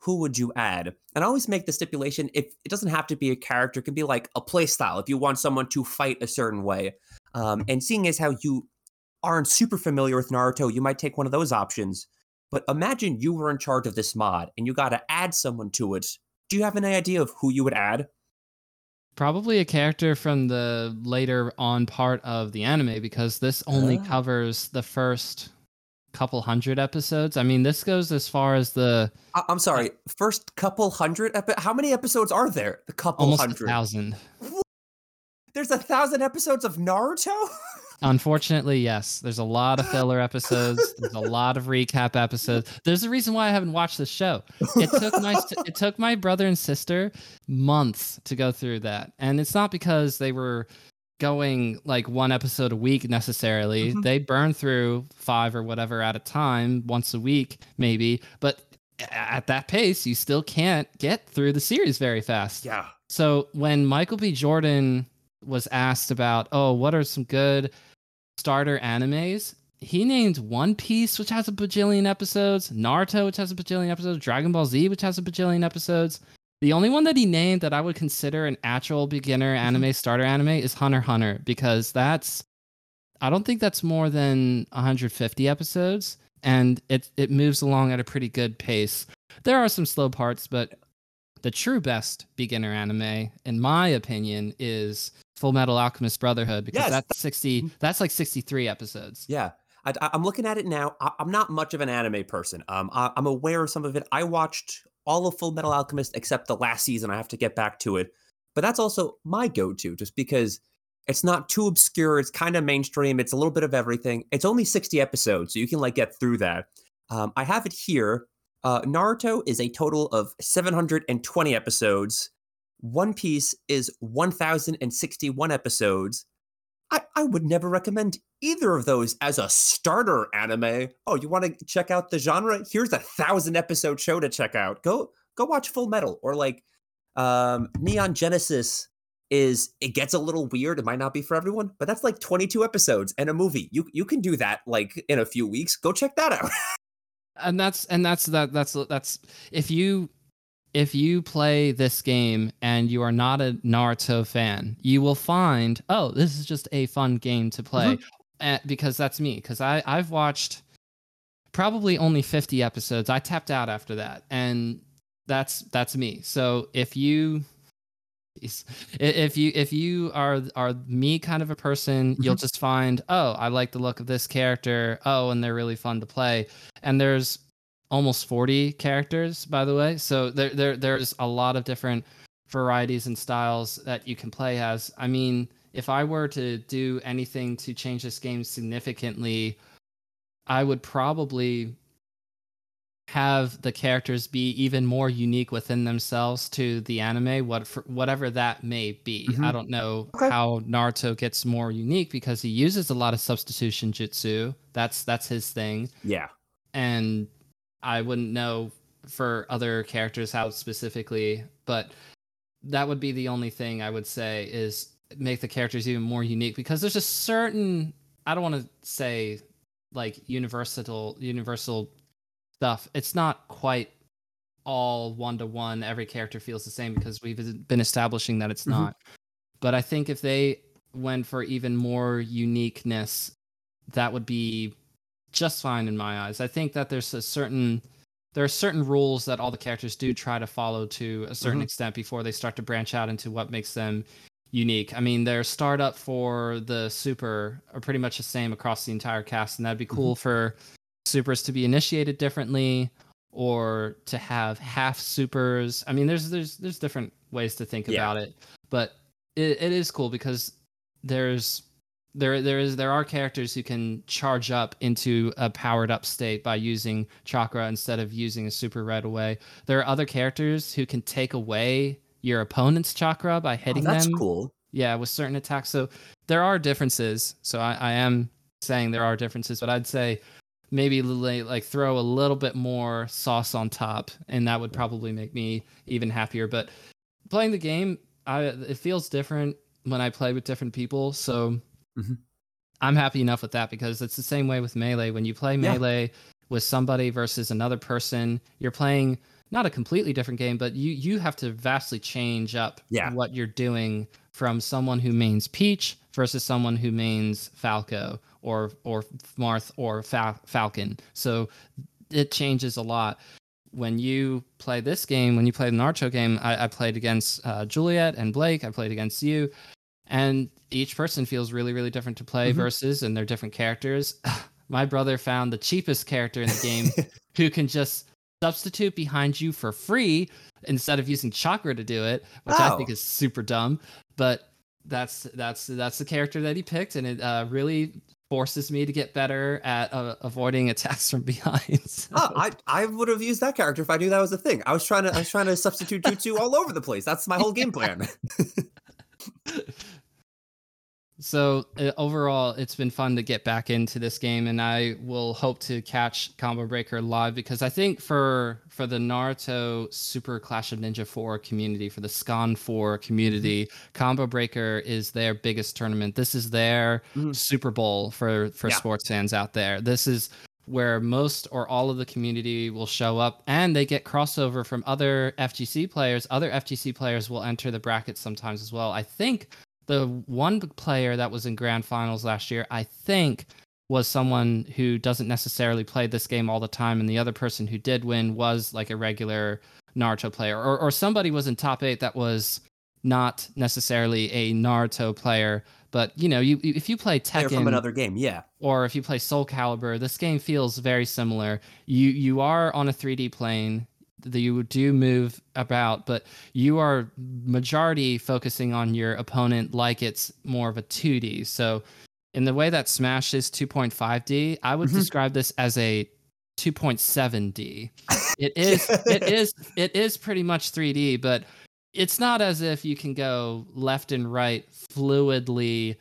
who would you add? And I always make the stipulation if it doesn't have to be a character, it can be like a play style. If you want someone to fight a certain way. Um, and seeing as how you aren't super familiar with Naruto, you might take one of those options. But imagine you were in charge of this mod and you got to add someone to it. Do you have any idea of who you would add? Probably a character from the later on part of the anime because this only Oh. covers the first couple hundred episodes. I mean, this goes as far as the I- I'm sorry, first couple hundred. Epi- how many episodes are there? The couple almost a hundred. thousand. There's a thousand episodes of Naruto. Unfortunately, yes. There's a lot of filler episodes. There's a lot of recap episodes. There's a reason why I haven't watched this show. It took my st- it took my brother and sister months to go through that, and it's not because they were going like one episode a week necessarily. Mhm. They burn through five or whatever at a time, once a week maybe, but at that pace, you still can't get through the series very fast. yeah. So when Michael B. Jordan was asked about, oh, what are some good starter animes? He named One Piece, which has a bajillion episodes, Naruto, which has a bajillion episodes, Dragon Ball Z, which has a bajillion episodes. The only one that he named that I would consider an actual beginner anime starter anime is Hunter Hunter because that's I don't think that's more than 150 episodes and it it moves along at a pretty good pace. There are some slow parts, but the true best beginner anime, in my opinion, is Full Metal Alchemist Brotherhood because Yes, that's 60 that's like 63 episodes. Yeah. I, I'm looking at it now. I, I'm not much of an anime person. Um, I, I'm aware of some of it. I watched all of Full Metal Alchemist except the last season. I have to get back to it, but that's also my go-to, just because it's not too obscure. It's kind of mainstream. It's a little bit of everything. It's only 60 episodes, so you can like get through that. Um, I have it here. Uh, Naruto is a total of 720 episodes. One Piece is 1,061 episodes. I, I would never recommend either of those as a starter anime. Oh, you want to check out the genre? Here's a thousand episode show to check out. Go go watch Full Metal or like um Neon Genesis is it gets a little weird. It might not be for everyone, but that's like 22 episodes and a movie. You you can do that like in a few weeks. Go check that out. and that's and that's that that's that's if you if you play this game and you are not a Naruto fan, you will find oh this is just a fun game to play. Uh, because that's me because I I've watched probably only 50 episodes. I tapped out after that and that's that's me. So if you if you if you are are me kind of a person you'll just find oh i like the look of this character. Oh and they're really fun to play. And there's almost 40 characters by the way so there, there there's a lot of different varieties and styles that you can play as i mean if i were to do anything to change this game significantly i would probably have the characters be even more unique within themselves to the anime what whatever that may be i Mhm. don't know Okay. how naruto gets more unique because he uses a lot of substitution jutsu that's that's his thing yeah. and I wouldn't know for other characters how specifically, but that would be the only thing I would say is make the characters even more unique because there's a certain I don't want to say like universal universal stuff. It's not quite all one to one. Every character feels the same because we've been establishing that it's Mhm. not. But I think if they went for even more uniqueness, that would be just fine in my eyes. I think that there's a certain there are certain rules that all the characters do try to follow to a certain Mhm. extent before they start to branch out into what makes them unique. I mean, their startup for the super are pretty much the same across the entire cast, and that'd be cool for supers to be initiated differently or to have half supers. I mean, there's there's there's different ways to think Yeah. about it, but it, it is cool because there's there there is there are characters who can charge up into a powered up state by using chakra instead of using a super right away. There are other characters who can take away your opponent's chakra by Oh, hitting that's them. cool. Yeah, with certain attacks. So there are differences. So I, I am saying there are differences, but I'd say maybe like throw a little bit more sauce on top, and that would probably make me even happier. But playing the game, I it feels different when I play with different people. So Mhm. I'm happy enough with that because it's the same way with melee. When you play Yeah. melee with somebody versus another person, you're playing not a completely different game, but you you have to vastly change up Yeah. what you're doing from someone who mains Peach versus someone who mains Falco or or Marth or Fal- Falcon. So it changes a lot. When you play this game, when you play the Naruto game, I, I played against uh, Juliet and Blake. I played against you, and each person feels really, really different to play Mhm. versus, and they're different characters. My brother found the cheapest character in the game who can just substitute behind you for free instead of using chakra to do it, which I think Oh. is super dumb. But that's that's that's the character that he picked, and it uh, really forces me to get better at uh, avoiding attacks from behind. So- Oh, I I would have used that character if I knew that was a thing. I was trying to I was trying to substitute jutsu all over the place. That's my whole game plan. So uh, overall, it's been fun to get back into this game, and I will hope to catch Combo Breaker live because I think for for the Naruto Super Clash of Ninja 4 community, for the Scon 4 community, Combo Breaker is their biggest tournament. This is their Mhm. Super Bowl for for Yeah. sports fans out there. This is where most or all of the community will show up and they get crossover from other FGC players. Other FGC players will enter the bracket sometimes as well. I think the one player that was in grand finals last year, I think, was someone who doesn't necessarily play this game all the time, and the other person who did win was like a regular Naruto player, or or somebody was in top eight that was not necessarily a Naruto player, but you know, you if you play Tekken from another game, yeah. or if you play Soul Calibur, this game feels very similar. You you are on a 3D plane. That You do move about, but you are majority focusing on your opponent like it's more of a 2D. So, in the way that Smash is 2.5D, I would Mhm. describe this as a 2.7D. It is it is it is pretty much 3D, but it's not as if you can go left and right fluidly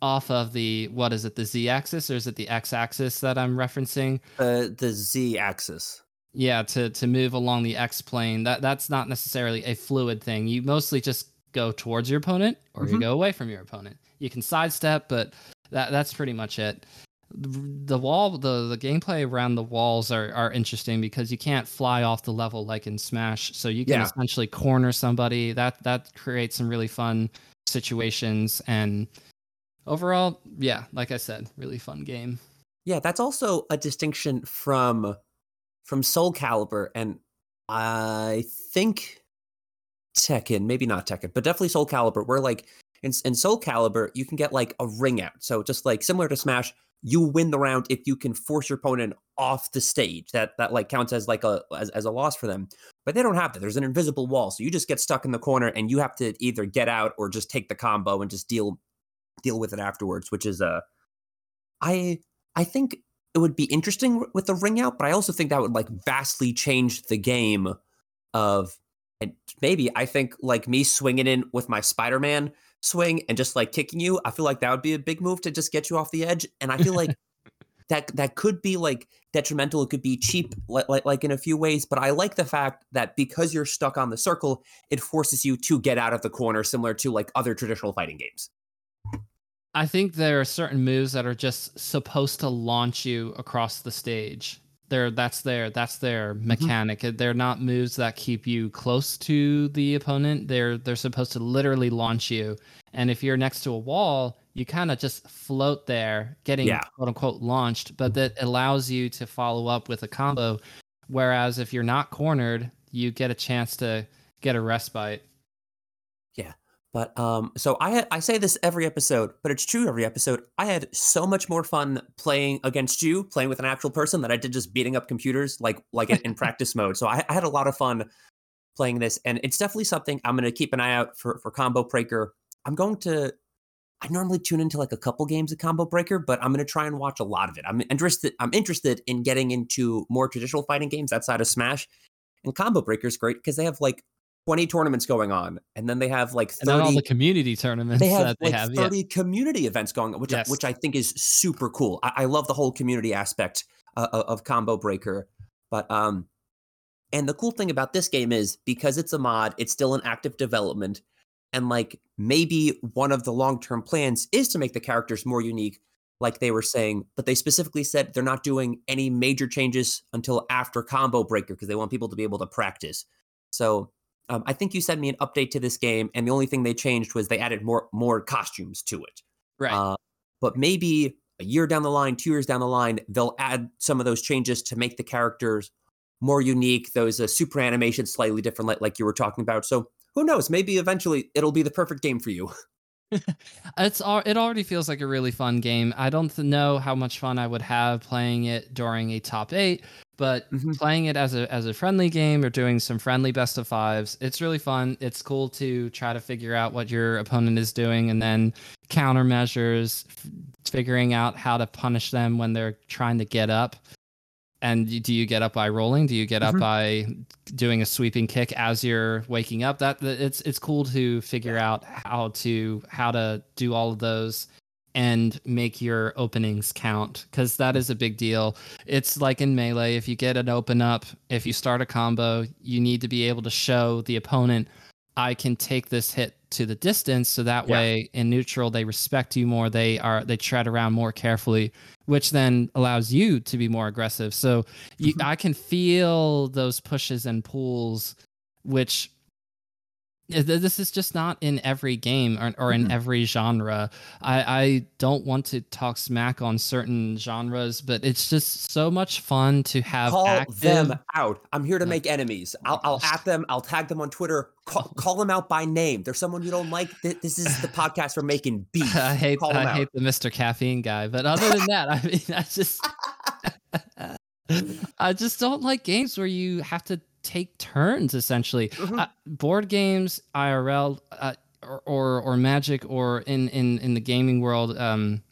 off of the what is it the z axis or is it the x axis that i'm referencing Uh, the Z axis. Yeah to to move along the x plane that that's not necessarily a fluid thing. You mostly just go towards your opponent or you Mhm. go away from your opponent. You can sidestep but that that's pretty much it. The wall the the gameplay around the walls are are interesting because you can't fly off the level like in smash so you can Yeah. essentially corner somebody. That that creates some really fun situations and overall yeah like i said really fun game. Yeah, that's also a distinction from from Soul Calibur and I think Tekken, maybe not Tekken, but definitely Soul Calibur, where like in, in Soul Calibur, you can get like a ring out. So just like similar to Smash, you win the round if you can force your opponent off the stage. That that like counts as like a as, as a loss for them. But they don't have that. There's an invisible wall. So you just get stuck in the corner and you have to either get out or just take the combo and just deal deal with it afterwards, which is uh I I think it would be interesting with the ring out, but I also think that would like vastly change the game of and maybe I think like me swinging in with my Spider-Man swing and just like kicking you, I feel like that would be a big move to just get you off the edge and I feel like that that could be like detrimental, it could be cheap like, like like in a few ways, but I like the fact that because you're stuck on the circle, it forces you to get out of the corner similar to like other traditional fighting games. I think there are certain moves that are just supposed to launch you across the stage. They're that's their that's their mm-hmm. mechanic. They're not moves that keep you close to the opponent. They're they're supposed to literally launch you. And if you're next to a wall, you kind of just float there, getting Yeah. quote unquote launched, but that allows you to follow up with a combo. Whereas if you're not cornered, you get a chance to get a respite. But um, so I I say this every episode, but it's true every episode. I had so much more fun playing against you, playing with an actual person, that I did just beating up computers like like in, in practice mode. So I, I had a lot of fun playing this, and it's definitely something I'm going to keep an eye out for for Combo Breaker. I'm going to, I normally tune into like a couple games of Combo Breaker, but I'm gonna try and watch a lot of it. I'm interested. I'm interested in getting into more traditional fighting games outside of Smash. And Combo Breaker is great because they have like 20 tournaments going on, and then they have like 30 And then all the community tournaments they have that they like have. Yeah. 30 community events going on, which Yes. I, which I think is super cool. I, I love the whole community aspect uh, of- of Combo Breaker. But um, and the cool thing about this game is because it's a mod, it's still in active development, and like maybe one of the long term plans is to make the characters more unique, like they were saying. But they specifically said they're not doing any major changes until after Combo Breaker because they want people to be able to practice. So um, I think you sent me an update to this game, and the only thing they changed was they added more more costumes to it. Right. Uh, but maybe a year down the line, two years down the line, they'll add some of those changes to make the characters more unique. Those uh, super animations slightly different, like, like you were talking about. So who knows? Maybe eventually it'll be the perfect game for you. It's al- it already feels like a really fun game. I don't know how much fun I would have playing it during a top eight, but Mhm. playing it as a as a friendly game or doing some friendly best of fives, it's really fun. It's cool to try to figure out what your opponent is doing and then countermeasures, f- figuring out how to punish them when they're trying to get up. And do you get up by rolling? Do you get up Mhm. by doing a sweeping kick as you're waking up? That that- it's it's cool to figure out how to how to do all of those and make your openings count because that is a big deal. It's like in melee, if you get an open up, if you start a combo, you need to be able to show the opponent, I can take this hit to the distance, so that Yeah. way in neutral they respect you more. They are they tread around more carefully, which then allows you to be more aggressive. So you, Mhm. I can feel those pushes and pulls, which this is just not in every game or, or in Mhm. every genre. I, I don't want to talk smack on certain genres, but it's just so much fun to have call active. them out. I'm here to make enemies. I'll, I'll at them. I'll tag them on Twitter. Call, call them out by name. There's someone you don't like. This is the podcast for making beef. I hate Call I hate the Mr. Caffeine guy, but other than that, I mean, I just I just don't like games where you have to take turns. Essentially, Mhm. uh, board games, IRL, uh, or, or or Magic, or in in in the gaming world. Um,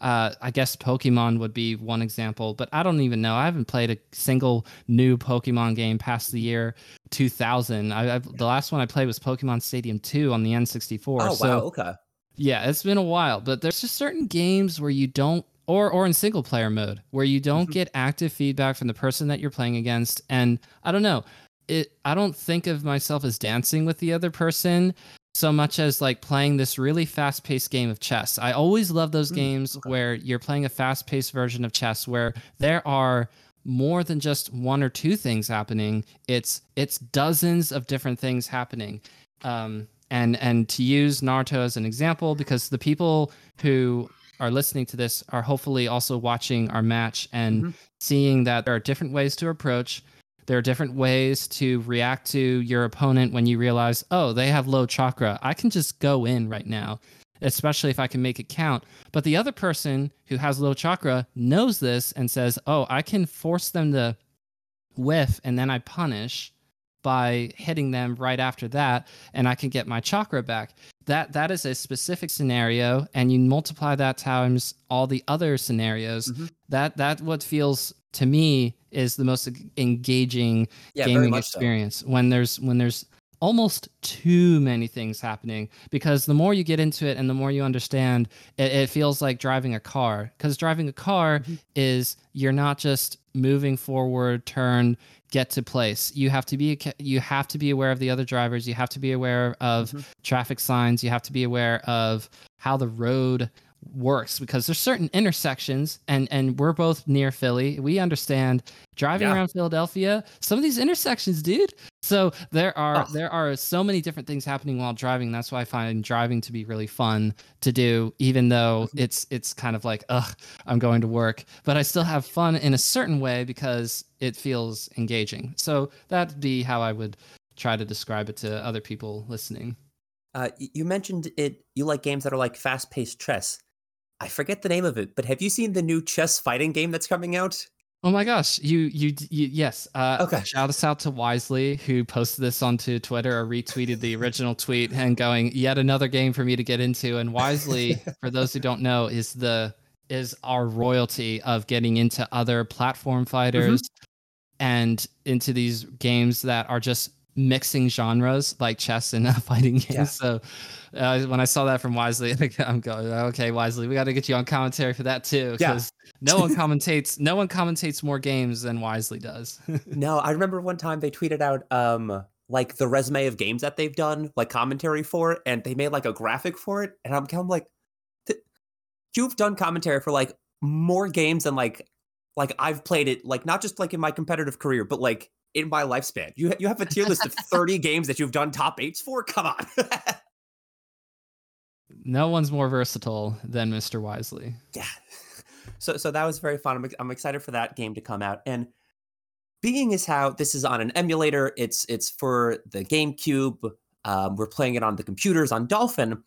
uh, I guess Pokemon would be one example, but I don't even know. I haven't played a single new Pokemon game past the year 2000. I, I've, the last one I played was Pokemon Stadium 2 on the N64. oh so wow. Okay. yeah, it's been a while, but there's just certain games where you don't or or in single player mode where you don't Mhm. get active feedback from the person that you're playing against and I don't know. It I don't think of myself as dancing with the other person so much as like playing this really fast-paced game of chess. I always love those Mm, games okay. where you're playing a fast-paced version of chess where there are more than just one or two things happening. It's it's dozens of different things happening. Um, and and to use Naruto as an example, because the people who are listening to this are hopefully also watching our match and Mhm. seeing that there are different ways to approach. There are different ways to react to your opponent when you realize, oh, they have low chakra. I can just go in right now, especially if I can make it count. But the other person who has low chakra knows this and says, oh, I can force them to whiff and then I punish by hitting them right after that and I can get my chakra back. That that is a specific scenario and you multiply that times all the other scenarios. Mhm. That that what feels to me is the most engaging Yeah. Gaming much so. experience when there's when there's almost too many things happening because the more you get into it and the more you understand it, it feels like driving a car because driving a car Mhm. is you're not just moving forward turn get to place you have to be you have to be aware of the other drivers you have to be aware of Mhm. traffic signs you have to be aware of how the road works because there's certain intersections and and we're both near Philly we understand driving Yeah. around Philadelphia some of these intersections dude so there are Oh. there are so many different things happening while driving that's why I find driving to be really fun to do even though Mhm. it's it's kind of like ugh I'm going to work but I still have fun in a certain way because it feels engaging so that'd be how I would try to describe it to other people listening Uh, you mentioned it. You like games that are like fast-paced chess. I forget the name of it, but have you seen the new chess fighting game that's coming out? Oh my gosh, you you, you yes. Uh, Okay. Shout us out to Wisely who posted this onto Twitter or retweeted the original tweet and going yet another game for me to get into. And Wisely, for those who don't know, is the is our royalty of getting into other platform fighters and into these games that are just mixing genres like chess and uh, fighting games. Yeah. So uh, when I saw that from Wisely, I'm going, okay, Wisely, we got to get you on commentary for that too, Yeah. no one commentates, no one commentates more games than Wisely does. No, I remember one time they tweeted out um like the resume of games that they've done, like commentary for it, and they made like a graphic for it, and I'm of like, "Th- you've done commentary for like more games than like like I've played it, like not just like in my competitive career, but like in my lifespan. You you have a tier list of 30 games that you've done top eights for. Come on. no one's more versatile than Mr. Wisely. yeah. So so that was very fun. I'm, I'm excited for that game to come out. And being is how this is on an emulator. It's it's for the GameCube. Um, we're playing it on the computers on Dolphin.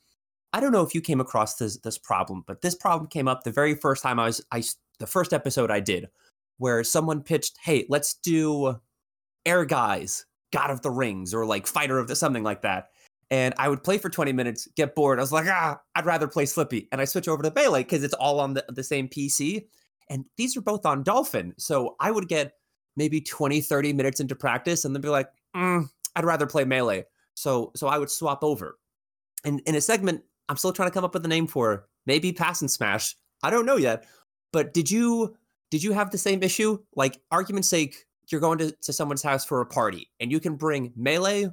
I don't know if you came across this this problem, but this problem came up the very first time I was I the first episode I did, where someone pitched, "Hey, let's do Air Guys, God of the Rings, or like Fighter of the something like that." And I would play for 20 minutes, get bored. I was like, ah, I'd rather play Slippi. And I switch over to Melee because it's all on the, the same PC. And these are both on Dolphin. So I would get maybe 20, 30 minutes into practice and then be like, mm, I'd rather play Melee. So so I would swap over. And in a segment, I'm still trying to come up with a name for maybe Pass and Smash. I don't know yet. But did you did you have the same issue? Like, argument's sake, you're going to, to someone's house for a party and you can bring Melee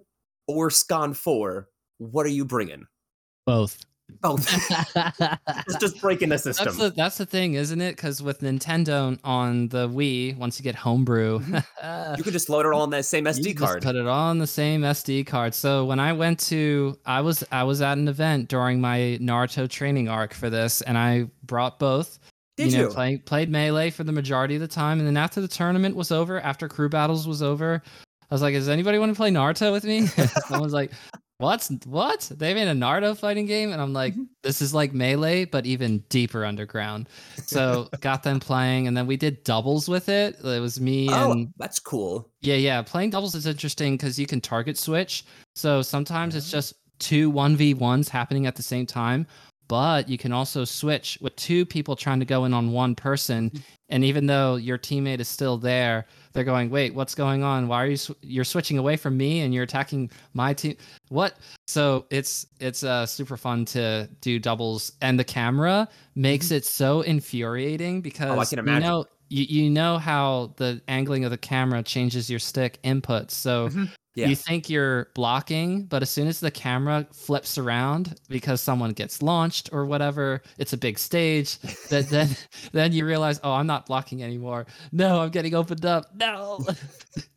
or Scon 4. What are you bringing? Both. Both. it's just breaking the system. That's the that's the thing, isn't it? Because with Nintendo on the Wii, once you get homebrew, mm-hmm. uh, you could just load it all on that same you SD just card. put it all on the same SD card. So when I went to, I was I was at an event during my Naruto training arc for this, and I brought both. Did you you? know, play, played melee for the majority of the time, and then after the tournament was over, after crew battles was over, I was like, "Does anybody want to play Naruto with me?" Someone's like, "What's What? They made a Naruto fighting game?" And I'm like, Mm-hmm. "This is like melee, but even deeper underground." So got them playing, and then we did doubles with it. It was me oh, and that's cool. yeah, yeah. Playing doubles is interesting because you can target switch. So sometimes it's just two 1v1s happening at the same time, but you can also switch with two people trying to go in on one person. And even though your teammate is still there, they're going, wait, what's going on? Why are you, sw- you're switching away from me and you're attacking my team? What? So it's, it's uh, super fun to do doubles. And the camera makes it so infuriating because can you know, you, you know how the angling of the camera changes your stick inputs. So Mhm. Yeah. you think you're blocking, but as soon as the camera flips around because someone gets launched or whatever, it's a big stage. that then then you realize, oh, I'm not blocking anymore. No, I'm getting opened up. No,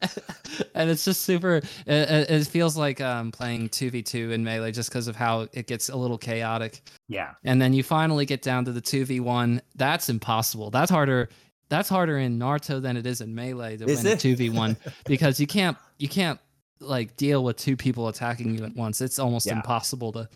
and it's just super. It, it feels like um, playing two v two in melee just because of how it gets a little chaotic. Yeah. And then you finally get down to the 2v1. That's impossible. That's harder. That's harder in Naruto than it is in Melee to Is win it? a 2v1 because you can't you can't like deal with two people attacking you at once. It's almost Yeah. impossible to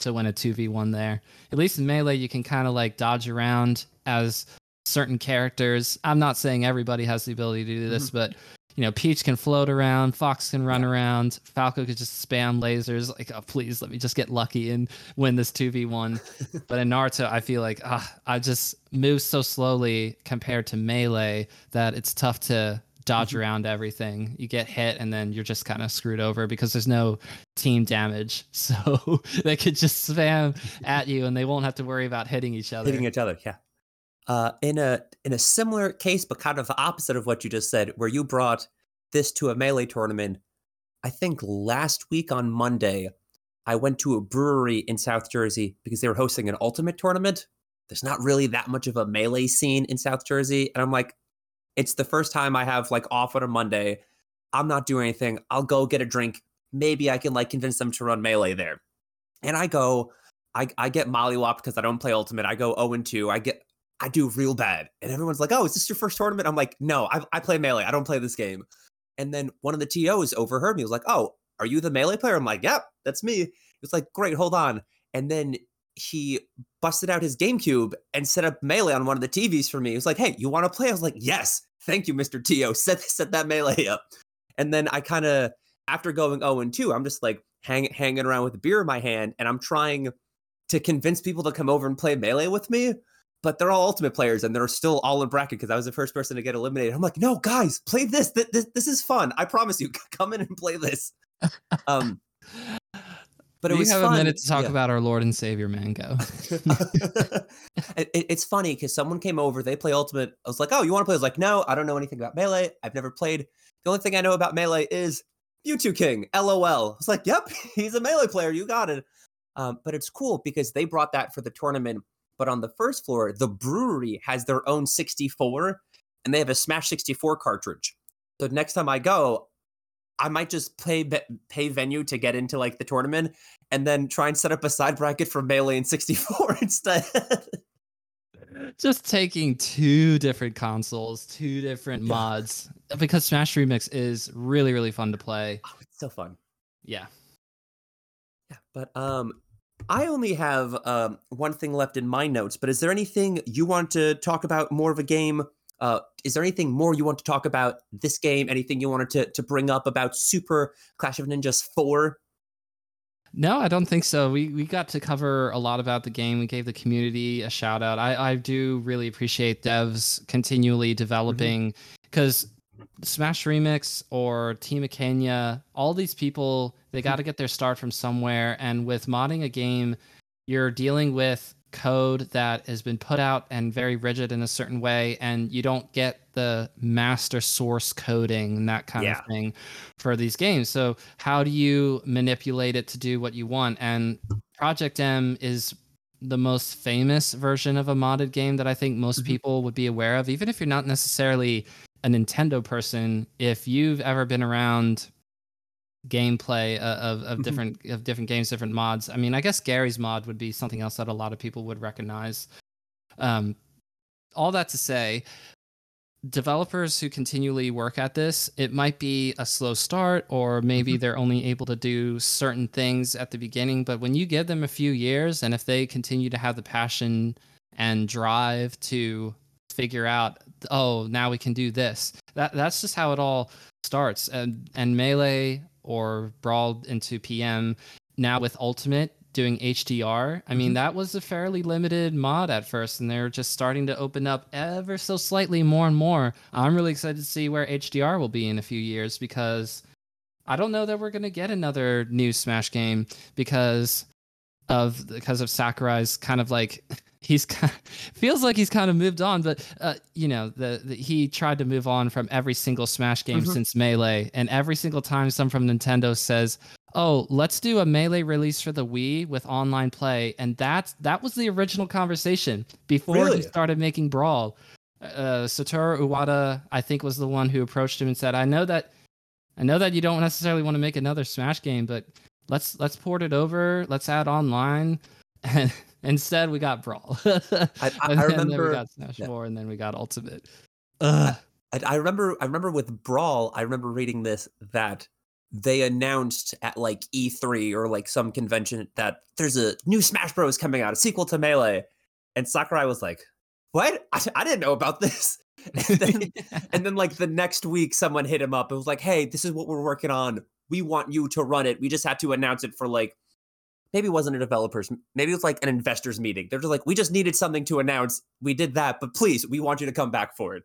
to win a 2v1 there. At least in Melee you can kind of like dodge around as certain characters. I'm not saying everybody has the ability to do this, but you know, Peach can float around, Fox can run Yeah. around, Falco could just spam lasers. Like, oh, please let me just get lucky and win this 2v1. but in Naruto, I feel like ah, I just move so slowly compared to Melee that it's tough to dodge Mhm. around everything. You get hit and then you're just kind of screwed over because there's no team damage. So they could just spam at you and they won't have to worry about hitting each other. hitting each other. Yeah. Uh, in a in a similar case, but kind of opposite of what you just said, where you brought this to a melee tournament. I think last week on Monday, I went to a brewery in South Jersey because they were hosting an ultimate tournament. There's not really that much of a melee scene in South Jersey, and I'm like, it's the first time I have like off on a Monday. I'm not doing anything. I'll go get a drink. Maybe I can like convince them to run melee there. And I go, I, I get mollywopped because I don't play ultimate. I go 0 and 2. I get I do real bad. And everyone's like, oh, is this your first tournament? I'm like, no, I, I play melee. I don't play this game. And then one of the TOs overheard me. He was like, oh, are you the melee player? I'm like, yep, that's me. It's like, great, hold on. And then he busted out his GameCube and set up Melee on one of the TVs for me. He was like, "Hey, you want to play?" I was like, "Yes, thank you, Mr. TO. Set set that Melee up." And then I kind of, after going 0 and 2, I'm just like hang, hanging around with a beer in my hand, and I'm trying to convince people to come over and play Melee with me. But they're all Ultimate players, and they're still all in bracket because I was the first person to get eliminated. I'm like, no, guys, play this. This, this, this is fun. I promise you, come in and play this. Um, but it we was have fun. a minute to talk Yeah. about our Lord and Savior Mang0. it, it- it's funny because someone came over, they play Ultimate. I was like, oh, you want to play? I was like, no, I don't know anything about Melee. I've never played. The only thing I know about Melee is Mew2King, LOL. I was like, yep, he's a Melee player. You got it. Um, but it's cool because they brought that for the tournament. But on the first floor, the brewery has their own 64 and they have a Smash 64 cartridge. So next time I go, I might just pay pay venue to get into like the tournament and then try and set up a side bracket for Melee and 64 instead. Just taking two different consoles, two different Yeah. mods, because Smash Remix is really, really fun to play. oh, it's so fun. Yeah. Yeah, but um, I only have um one thing left in my notes. But is there anything you want to talk about more of a game? Uh, is there anything more you want to talk about this game? Anything you wanted to to bring up about Super Clash of Ninjas Four? No, I don't think so. We we got to cover a lot about the game. We gave the community a shout out. I, I do really appreciate devs continually developing because Smash Remix or Team Akaneia, all these people, they got to get their start from somewhere. And with modding a game, you're dealing with code that has been put out and very rigid in a certain way, and you don't get the master source coding and that kind Yeah. of thing for these games. So how do you manipulate it to do what you want? And Project M is the most famous version of a modded game that I think most Mhm. people would be aware of, even if you're not necessarily a Nintendo person. If you've ever been around gameplay uh, of, of Mhm. different of different games, different mods. I mean, I guess Garry's mod would be something else that a lot of people would recognize. Um, all that to say, developers who continually work at this, it might be a slow start, or maybe Mhm. they're only able to do certain things at the beginning. But when you give them a few years, and if they continue to have the passion and drive to figure out, oh, now we can do this. That that's just how it all starts. And and melee or brawl into PM now with ultimate doing HDR. I mean, Mhm. that was a fairly limited mod at first, and they're just starting to open up ever so slightly more and more. I'm really excited to see where HDR will be in a few years because I don't know that we're gonna get another new Smash game because of because of Sakurai's kind of like he's kind of, feels like he's kind of moved on, but uh, you know the, the he tried to move on from every single Smash game Mhm. since Melee, and every single time some from Nintendo says, "Oh, let's do a Melee release for the Wii with online play," and that's that was the original conversation before Really? he started making Brawl. Uh, Satoru Iwata, I think, was the one who approached him and said, "I know that, I know that you don't necessarily want to make another Smash game, but let's let's port it over. Let's add online." And instead, we got Brawl. I, I, and I remember. we got Smash yeah. 4, and then we got Ultimate. I, I remember I remember with Brawl, I remember reading this that they announced at like E3 or like some convention that there's a new Smash Bros coming out, a sequel to Melee. And Sakurai was like, "What? I, I didn't know about this." And then, and then like the next week someone hit him up. It was like, "Hey, this is what we're working on. We want you to run it. We just had to announce it for like maybe it wasn't a developers, maybe it was like an investors meeting. They're just like, "We just needed something to announce. We did that, but please, we want you to come back for it."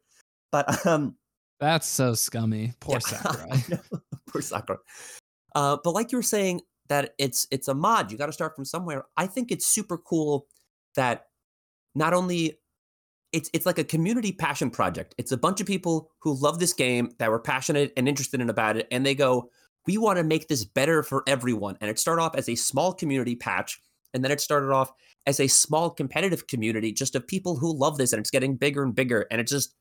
But um That's so scummy. Poor yeah, Sakurai. Poor Sakurai. Uh, but like you were saying, that it's it's a mod. You got to start from somewhere. I think it's super cool that not only it's it's like a community passion project. It's a bunch of people who love this game that were passionate and interested in about it, and they go, "We want to make this better for everyone." And it started off as a small community patch, and then it started off as a small competitive community just of people who love this, and it's getting bigger and bigger. And it just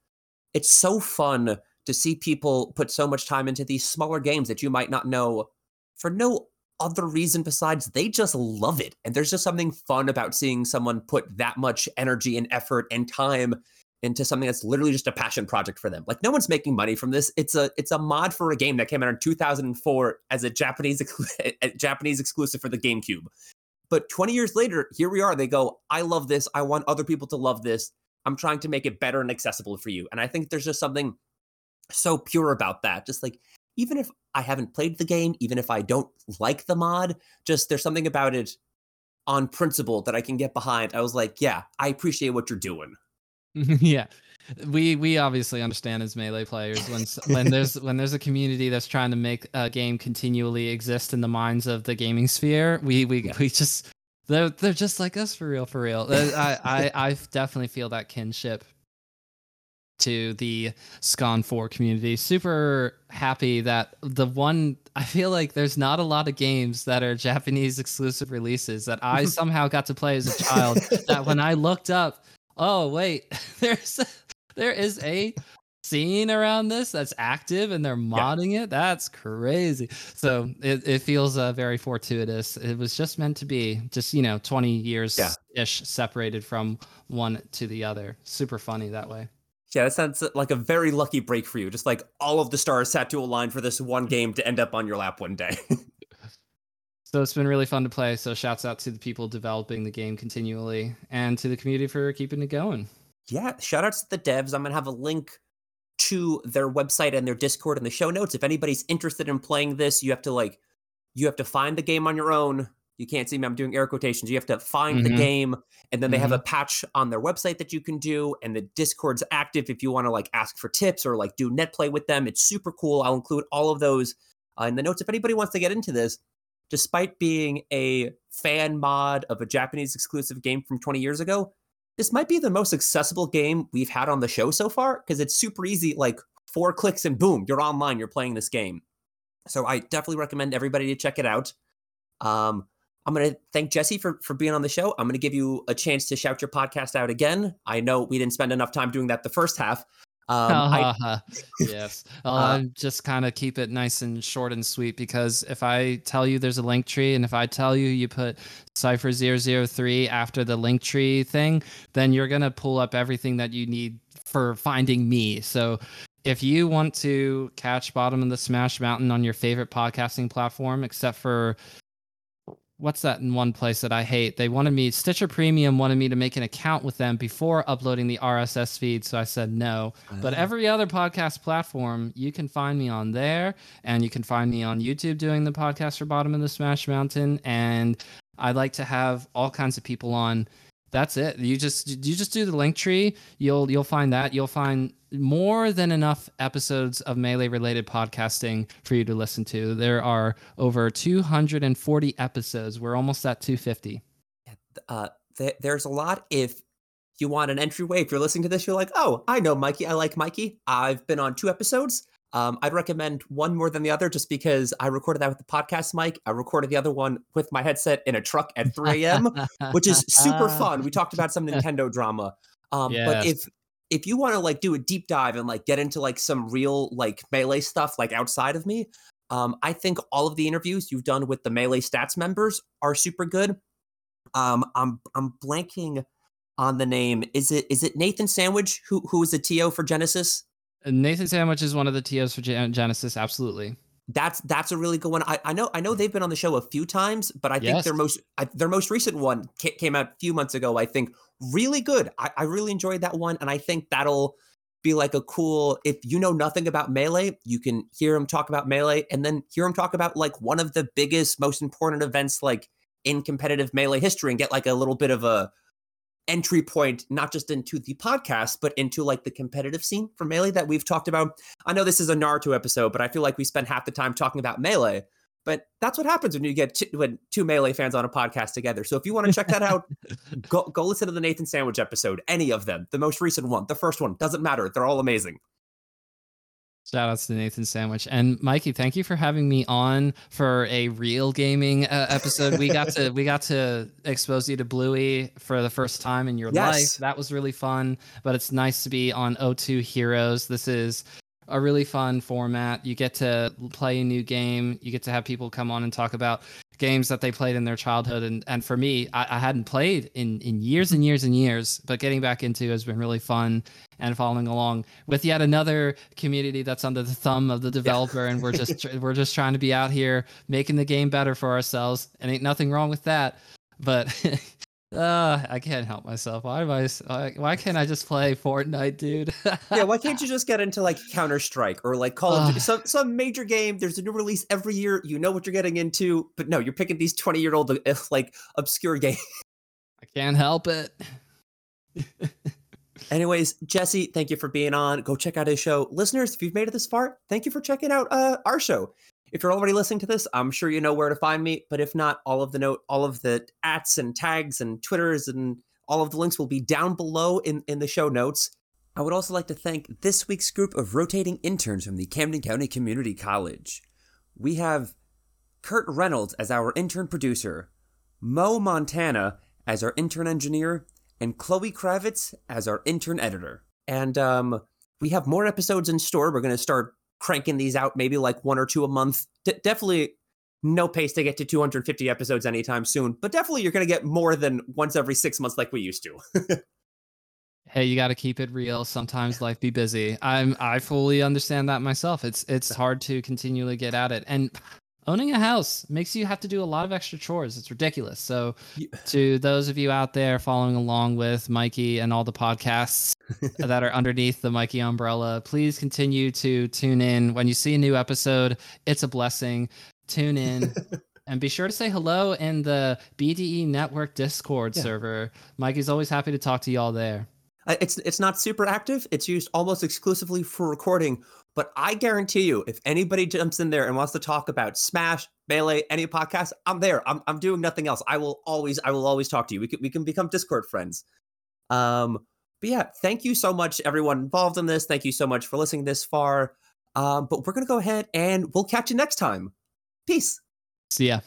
it's so fun to see people put so much time into these smaller games that you might not know for no other reason besides they just love it. And there's just something fun about seeing someone put that much energy and effort and time into something that's literally just a passion project for them. Like no one's making money from this. It's a it's a mod for a game that came out in 2004 as a Japanese a Japanese exclusive for the GameCube. But 20 years later, here we are. They go, I love this. I want other people to love this. I'm trying to make it better and accessible for you. And I think there's just something so pure about that. Just like, even if I haven't played the game, even if I don't like the mod, just there's something about it on principle that I can get behind. I was like, yeah, I appreciate what you're doing. yeah we we obviously understand as melee players when when there's when there's a community that's trying to make a game continually exist in the minds of the gaming sphere we we, yeah. we just they're they're just like us for real for real I, I i definitely feel that kinship to the SCON 4 community. Super happy that the one I feel like there's not a lot of games that are Japanese exclusive releases that I somehow got to play as a child that when I looked up, oh wait, there's there is a scene around this that's active and they're modding yeah. it. That's crazy. So it, it feels uh, very fortuitous. It was just meant to be, just, you know, 20 years ish separated from one to the other. Super funny that way. Yeah, that sounds like a very lucky break for you. Just like all of the stars had to align for this one game to end up on your lap one day. so it's been really fun to play. So shouts out to the people developing the game continually and to the community for keeping it going yeah, shout outs to the devs. I'm going to have a link to their website and their Discord in the show notes. If anybody's interested in playing this, you have to like, you have to find the game on your own. You can't see me. I'm doing air quotations. You have to find mm-hmm. the game, and then they mm-hmm. have a patch on their website that you can do. And the Discord's active if you want to like ask for tips or like do net play with them. It's super cool. I'll include all of those uh, in the notes if anybody wants to get into this. Despite being a fan mod of a Japanese exclusive game from 20 years ago, this might be the most accessible game we've had on the show so far because it's super easy. Like four clicks and boom, you're online. You're playing this game. So I definitely recommend everybody to check it out. Um, I'm going to thank Jesse for for being on the show. I'm going to give you a chance to shout your podcast out again. I know we didn't spend enough time doing that the first half, um, I, yes, I'll uh, just kind of keep it nice and short and sweet because if I tell you there's a link tree, and if I tell you you put Cipher 003 after the link tree thing, then you're gonna pull up everything that you need for finding me. So if you want to catch Bottom of the Smash Mountain on your favorite podcasting platform, except for what's that in one place that I hate? They wanted me Stitcher Premium wanted me to make an account with them before uploading the RSS feed, so I said no. But ah. every other podcast platform, you can find me on there, and you can find me on YouTube doing the podcast for Bottom of the Smash Mountain, and I'd like to have all kinds of people on that's it. You just you just do the link tree. You'll you'll find that. You'll find more than enough episodes of melee related podcasting for you to listen to. There are over 240 episodes. We're almost at 250. Uh, th- there's a lot. If you want an entryway, if you're listening to this, you're like, oh, I know Mikey. I like Mikey. I've been on two episodes. Um, I'd recommend one more than the other just because I recorded that with the podcast mic. I recorded the other one with my headset in a truck at 3 a.m., which is super fun. We talked about some Nintendo drama. Um, yes. But if if you want to like do a deep dive and like get into like some real like melee stuff like outside of me, um, I think all of the interviews you've done with the melee stats members are super good. Um, I'm I'm blanking on the name. Is it is it Nathan Sandwich who who is a TO for Genesis? Nathan Sandwich is one of the TOs for Genesis. Absolutely. That's that's a really good one. I, I know I know they've been on the show a few times, but I think their most I, their most recent one came out a few months ago. I think really good. I, I really enjoyed that one, and I think that'll be like a cool. If you know nothing about melee, you can hear him talk about melee, and then hear him talk about like one of the biggest, most important events like in competitive melee history, and get like a little bit of a entry point not just into the podcast but into like the competitive scene for melee that we've talked about. I know this is a naruto episode but i feel like we spend half the time talking about melee but that's what happens when you get two, when two melee fans on a podcast together. So if you want to check that out go, go listen to the nathan sandwich episode any of them the most recent one the first one doesn't matter they're all amazing Shout outs to Nathan Sandwich and Mikey. Thank you for having me on for a real gaming uh, episode. We got to we got to expose you to Bluey for the first time in your yes. life. That was really fun. But it's nice to be on O2 Heroes. This is a really fun format. You get to play a new game. You get to have people come on and talk about games that they played in their childhood. And and for me, I, I hadn't played in in years and years and years, but getting back into has been really fun and following along with yet another community that's under the thumb of the developer. Yeah. and we're just we're just trying to be out here making the game better for ourselves. And ain't nothing wrong with that. but uh, I can't help myself. Why am I? Why, can't I just play Fortnite, dude? yeah, why can't you just get into like Counter Strike or like Call of Duty, some some major game? There's a new release every year. You know what you're getting into, but no, you're picking these 20 year old like obscure games. I can't help it. Anyways, Jesse, thank you for being on. Go check out his show. Listeners, if you've made it this far, thank you for checking out uh, our show. If you're already listening to this, I'm sure you know where to find me. But if not, all of the note, all of the ats and tags and twitters and all of the links will be down below in, in the show notes. I would also like to thank this week's group of rotating interns from the Camden County Community College. We have Kurt Reynolds as our intern producer, Mo Montana as our intern engineer, and Chloe Kravitz as our intern editor. And um, we have more episodes in store. We're going to start cranking these out, maybe like one or two a month. D- definitely no pace to get to 250 episodes anytime soon, but definitely you're going to get more than once every six months like we used to. Hey, you got to keep it real. Sometimes life be busy. I'm I fully understand that myself. It's it's hard to continually get at it. And owning a house makes you have to do a lot of extra chores. It's ridiculous. So to those of you out there following along with Mikey and all the podcasts that are underneath the Mikey umbrella, please continue to tune in when you see a new episode. It's a blessing. Tune in. And be sure to say hello in the BDE Network Discord Yeah. server. Mikey's always happy to talk to y'all there. It's it's not super active. It's used almost exclusively for recording. But I guarantee you, if anybody jumps in there and wants to talk about Smash, Melee, any podcast, I'm there. I'm I'm doing nothing else. I will always I will always talk to you. We can we can become Discord friends. Um, but yeah, thank you so much, everyone involved in this. Thank you so much for listening this far. Um, but we're gonna go ahead and we'll catch you next time. Peace. See ya.